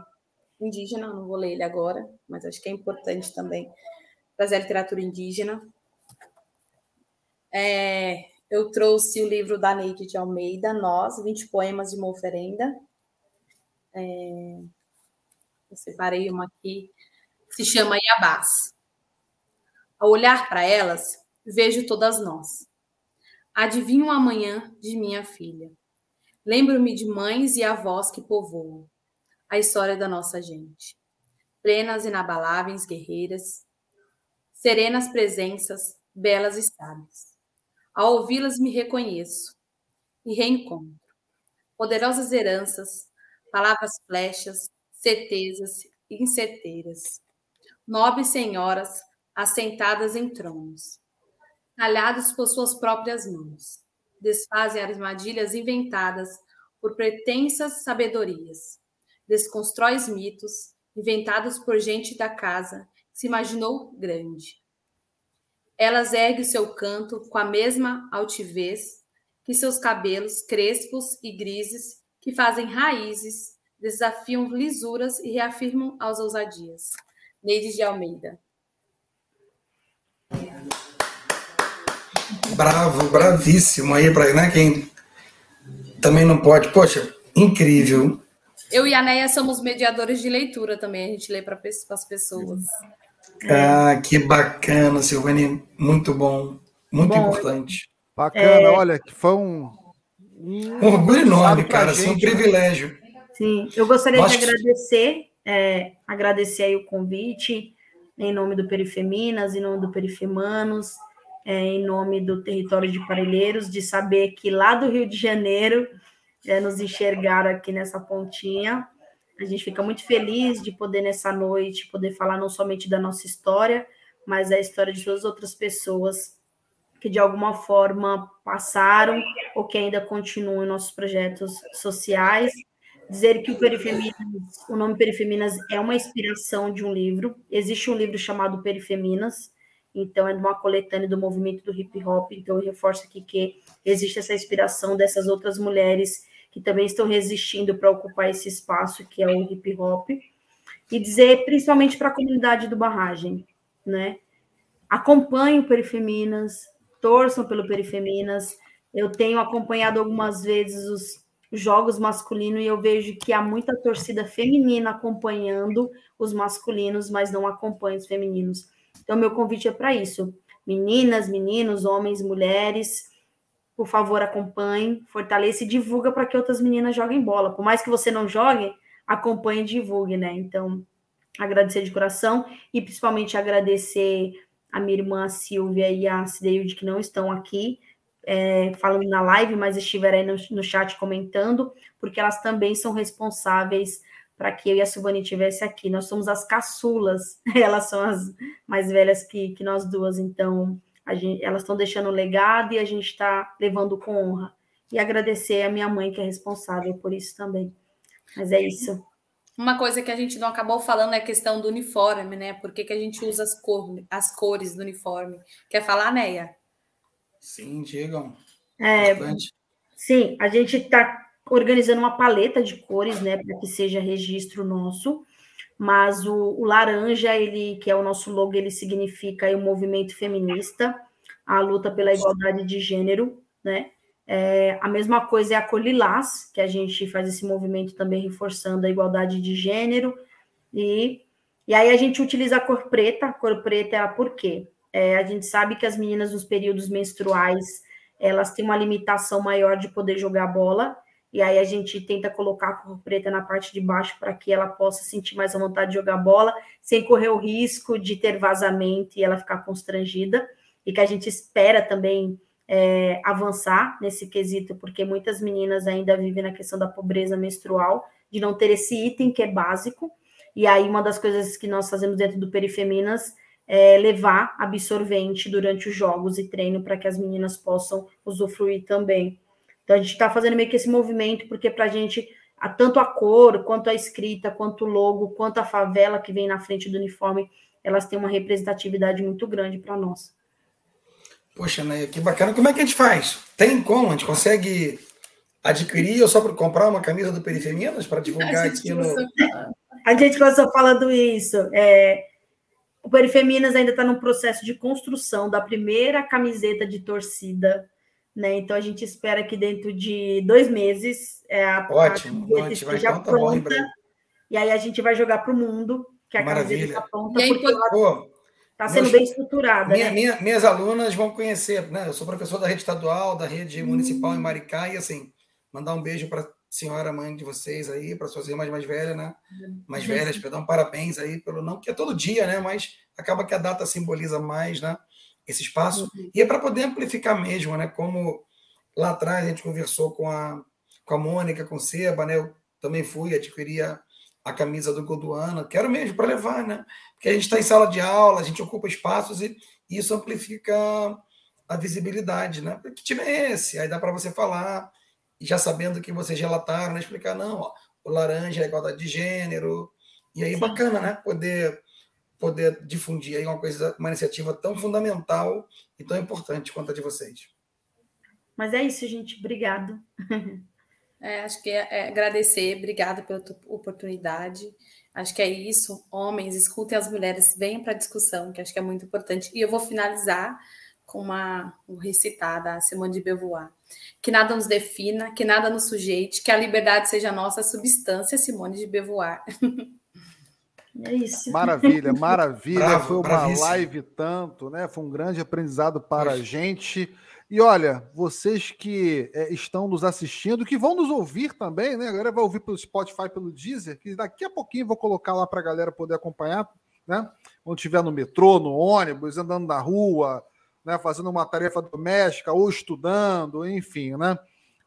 indígena, não vou ler ele agora, mas acho que é importante também trazer a literatura indígena. É, eu trouxe o livro da Neide de Almeida, Nós, 20 poemas de uma oferenda. É, eu separei uma aqui, se chama Iabás. Ao olhar para elas, vejo todas nós. Adivinho o amanhã de minha filha. Lembro-me de mães e avós que povoam a história da nossa gente. Plenas, inabaláveis, guerreiras, serenas presenças, belas e sábias. Ao ouvi-las me reconheço e reencontro. Poderosas heranças, palavras flechas, certezas incerteiras. Nobres senhoras assentadas em tronos, talhados por suas próprias mãos, desfazem armadilhas inventadas por pretensas sabedorias, desconstrói mitos inventados por gente da casa que se imaginou grande. Elas erguem seu canto com a mesma altivez que seus cabelos crespos e grises que fazem raízes desafiam lisuras e reafirmam as ousadias. Neide de Almeida. Bravo, bravíssimo aí para né, quem também não pode. Poxa, incrível. Eu e a Neia somos mediadores de leitura também, a gente lê para as pessoas. Ah, que bacana, Silvane, muito bom, muito bom, importante. Bacana, é... olha, que foi um, um orgulho enorme, cara, gente, é um né? Sim, eu gostaria de agradecer, é, agradecer aí o convite, em nome do Perifeminas, em nome do Perifemanos, é, em nome do território de Parelheiros, de saber que lá do Rio de Janeiro é, nos enxergaram aqui nessa pontinha. A gente fica muito feliz de poder, nessa noite, poder falar não somente da nossa história, mas da história de todas as outras pessoas que de alguma forma passaram ou que ainda continuam em nossos projetos sociais dizer que o Perifeminas, o nome Perifeminas é uma inspiração de um livro. Existe um livro chamado Perifeminas, então é uma coletânea do movimento do hip hop. Então eu reforço aqui que existe essa inspiração dessas outras mulheres que também estão resistindo para ocupar esse espaço que é o hip hop. E dizer principalmente para a comunidade do Barragem, né? Acompanhem o Perifeminas, torçam pelo Perifeminas. Eu tenho acompanhado algumas vezes os jogos masculinos e eu vejo que há muita torcida feminina acompanhando os masculinos, mas não acompanha os femininos. Então, meu convite é para isso. Meninas, meninos, homens, mulheres, por favor, acompanhem, fortaleça e divulga para que outras meninas joguem bola. Por mais que você não jogue, acompanhe e divulgue, né? Então, agradecer de coração e principalmente agradecer a minha irmã Silvia e a Cideilde que não estão aqui, é, falando na live, mas estiveram aí no, no, chat comentando, porque elas também são responsáveis para que eu e a Silvani estivesse aqui. Nós somos as caçulas, elas são as mais velhas que, que nós duas, então gente, elas estão deixando um legado e a gente está levando com honra. E agradecer a minha mãe, que é responsável por isso também. Mas é isso. Uma coisa que a gente não acabou falando é a questão do uniforme, né? Por que, que a gente usa as, cor, as cores do uniforme? Quer falar, Neia? Sim, digam. É, sim, a gente está organizando uma paleta de cores, né, para que seja registro nosso. Mas o, o, laranja, ele que é o nosso logo, ele significa o movimento feminista, a luta pela igualdade de gênero, né? É, a mesma coisa é a cor lilás, que a gente faz esse movimento também reforçando a igualdade de gênero. E, e aí a gente utiliza a cor preta. A cor preta é por quê? É, a gente sabe que as meninas nos períodos menstruais elas têm uma limitação maior de poder jogar bola, e aí a gente tenta colocar a cor preta na parte de baixo para que ela possa sentir mais a vontade de jogar bola, sem correr o risco de ter vazamento e ela ficar constrangida, e que a gente espera também é, avançar nesse quesito, porque muitas meninas ainda vivem na questão da pobreza menstrual, de não ter esse item que é básico, e aí uma das coisas que nós fazemos dentro do Perifeminas é, levar absorvente durante os jogos e treino para que as meninas possam usufruir também. Então a gente está fazendo meio que esse movimento, porque para a gente, tanto a cor, quanto a escrita, quanto o logo, quanto a favela que vem na frente do uniforme, elas têm uma representatividade muito grande para nós. Poxa, né? Que bacana. Como é que a gente faz? Tem como? A gente consegue adquirir ou só para comprar uma camisa do Perifeminas para divulgar aqui no. A gente começou falando isso. É, o Perifeminas ainda está num processo de construção da primeira camiseta de torcida, né? Então a gente espera que dentro de dois meses é, a, Ótimo, a esteja então tá pronta. e aí a gente vai jogar para o mundo, que a Maravilha. camiseta está pronta, porque ela está sendo meus, bem estruturada. Minha, né? minha, minhas alunas vão conhecer, né? Eu sou professor da rede estadual, da rede hum. municipal em Maricá, e assim, mandar um beijo para senhora mãe de vocês aí, para suas irmãs mais velhas, né? Mais velhas, perdão, parabéns aí pelo não que é todo dia, né? Mas acaba que a data simboliza mais, né? Esse espaço uhum. e é para poder amplificar mesmo, né? Como lá atrás a gente conversou com a com a Mônica, com o Seba, né? Eu também fui adquirir a, a camisa do Goduana, quero mesmo para levar, né? Porque a gente está em sala de aula, a gente ocupa espaços e, e isso amplifica a visibilidade, né? Que time é esse? Aí dá para você falar já sabendo que vocês relataram, né, explicar, não, ó, o laranja é igualdade de gênero, e aí Sim. bacana, né, poder, poder difundir aí uma coisa, uma iniciativa tão fundamental e tão importante quanto a de vocês. Mas é isso, gente, obrigado. É, acho que é, é agradecer, obrigada pela oportunidade. Acho que é isso. Homens, escutem as mulheres, venham para a discussão, que acho que é muito importante. E eu vou finalizar com uma um recitar da Simone de Beauvoir. Que nada nos defina, que nada nos sujeite, que a liberdade seja nossa substância, Simone de Beauvoir. É isso. Maravilha, maravilha. Bravo, Foi uma bravíssimo. live tanto, né? Foi um grande aprendizado para Poxa. a gente. E olha, vocês que é, estão nos assistindo, que vão nos ouvir também, né? A galera vai ouvir pelo Spotify, pelo Deezer, que daqui a pouquinho vou colocar lá para a galera poder acompanhar, né? Quando estiver no metrô, no ônibus, andando na rua, né, fazendo uma tarefa doméstica ou estudando, enfim, né?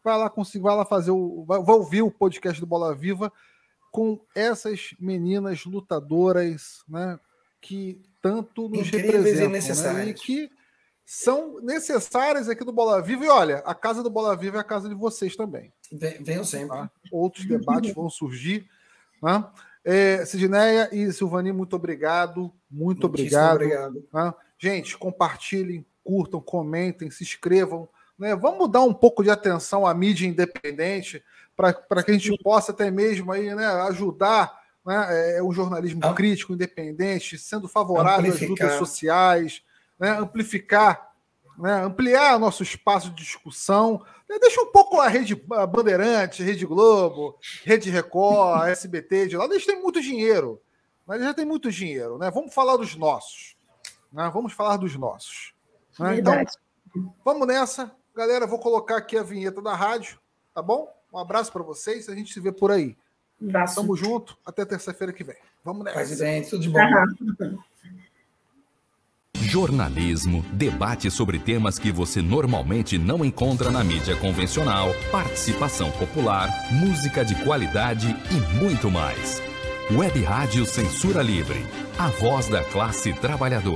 Vai lá conseguir, vai lá fazer o, vai, vai ouvir o podcast do Bola Viva com essas meninas lutadoras, né, que tanto nos Incríveis representam, e, né, e que são necessárias aqui do Bola Viva. E olha, a casa do Bola Viva é a casa de vocês também. Venham sempre. Tá? Outros debates vão surgir. Né? É, Sidneia e Silvani, muito obrigado. Muito Muitíssimo obrigado. obrigado. Né? Gente, compartilhem, curtam, comentem, se inscrevam. Né? Vamos dar um pouco de atenção à mídia independente para que a gente possa até mesmo aí, né, ajudar né, é, o jornalismo crítico, independente, sendo favorável às lutas sociais, né, amplificar, né, ampliar nosso espaço de discussão. Né, deixa um pouco a Rede Bandeirante, Rede Globo, Rede Record, SBT de lá. Eles têm muito dinheiro. Mas já tem muito dinheiro, né? Vamos falar dos nossos. Né? Vamos falar dos nossos. Né? Então, vamos nessa. Galera, vou colocar aqui a vinheta da rádio, tá bom? Um abraço para vocês, a gente se vê por aí. Abraço. Tamo junto, até terça-feira que vem. Vamos nessa. Presidente, tudo de bom. Jornalismo, debate sobre temas que você normalmente não encontra na mídia convencional, participação popular, música de qualidade e muito mais. Web Rádio Censura Livre, a voz da classe trabalhadora.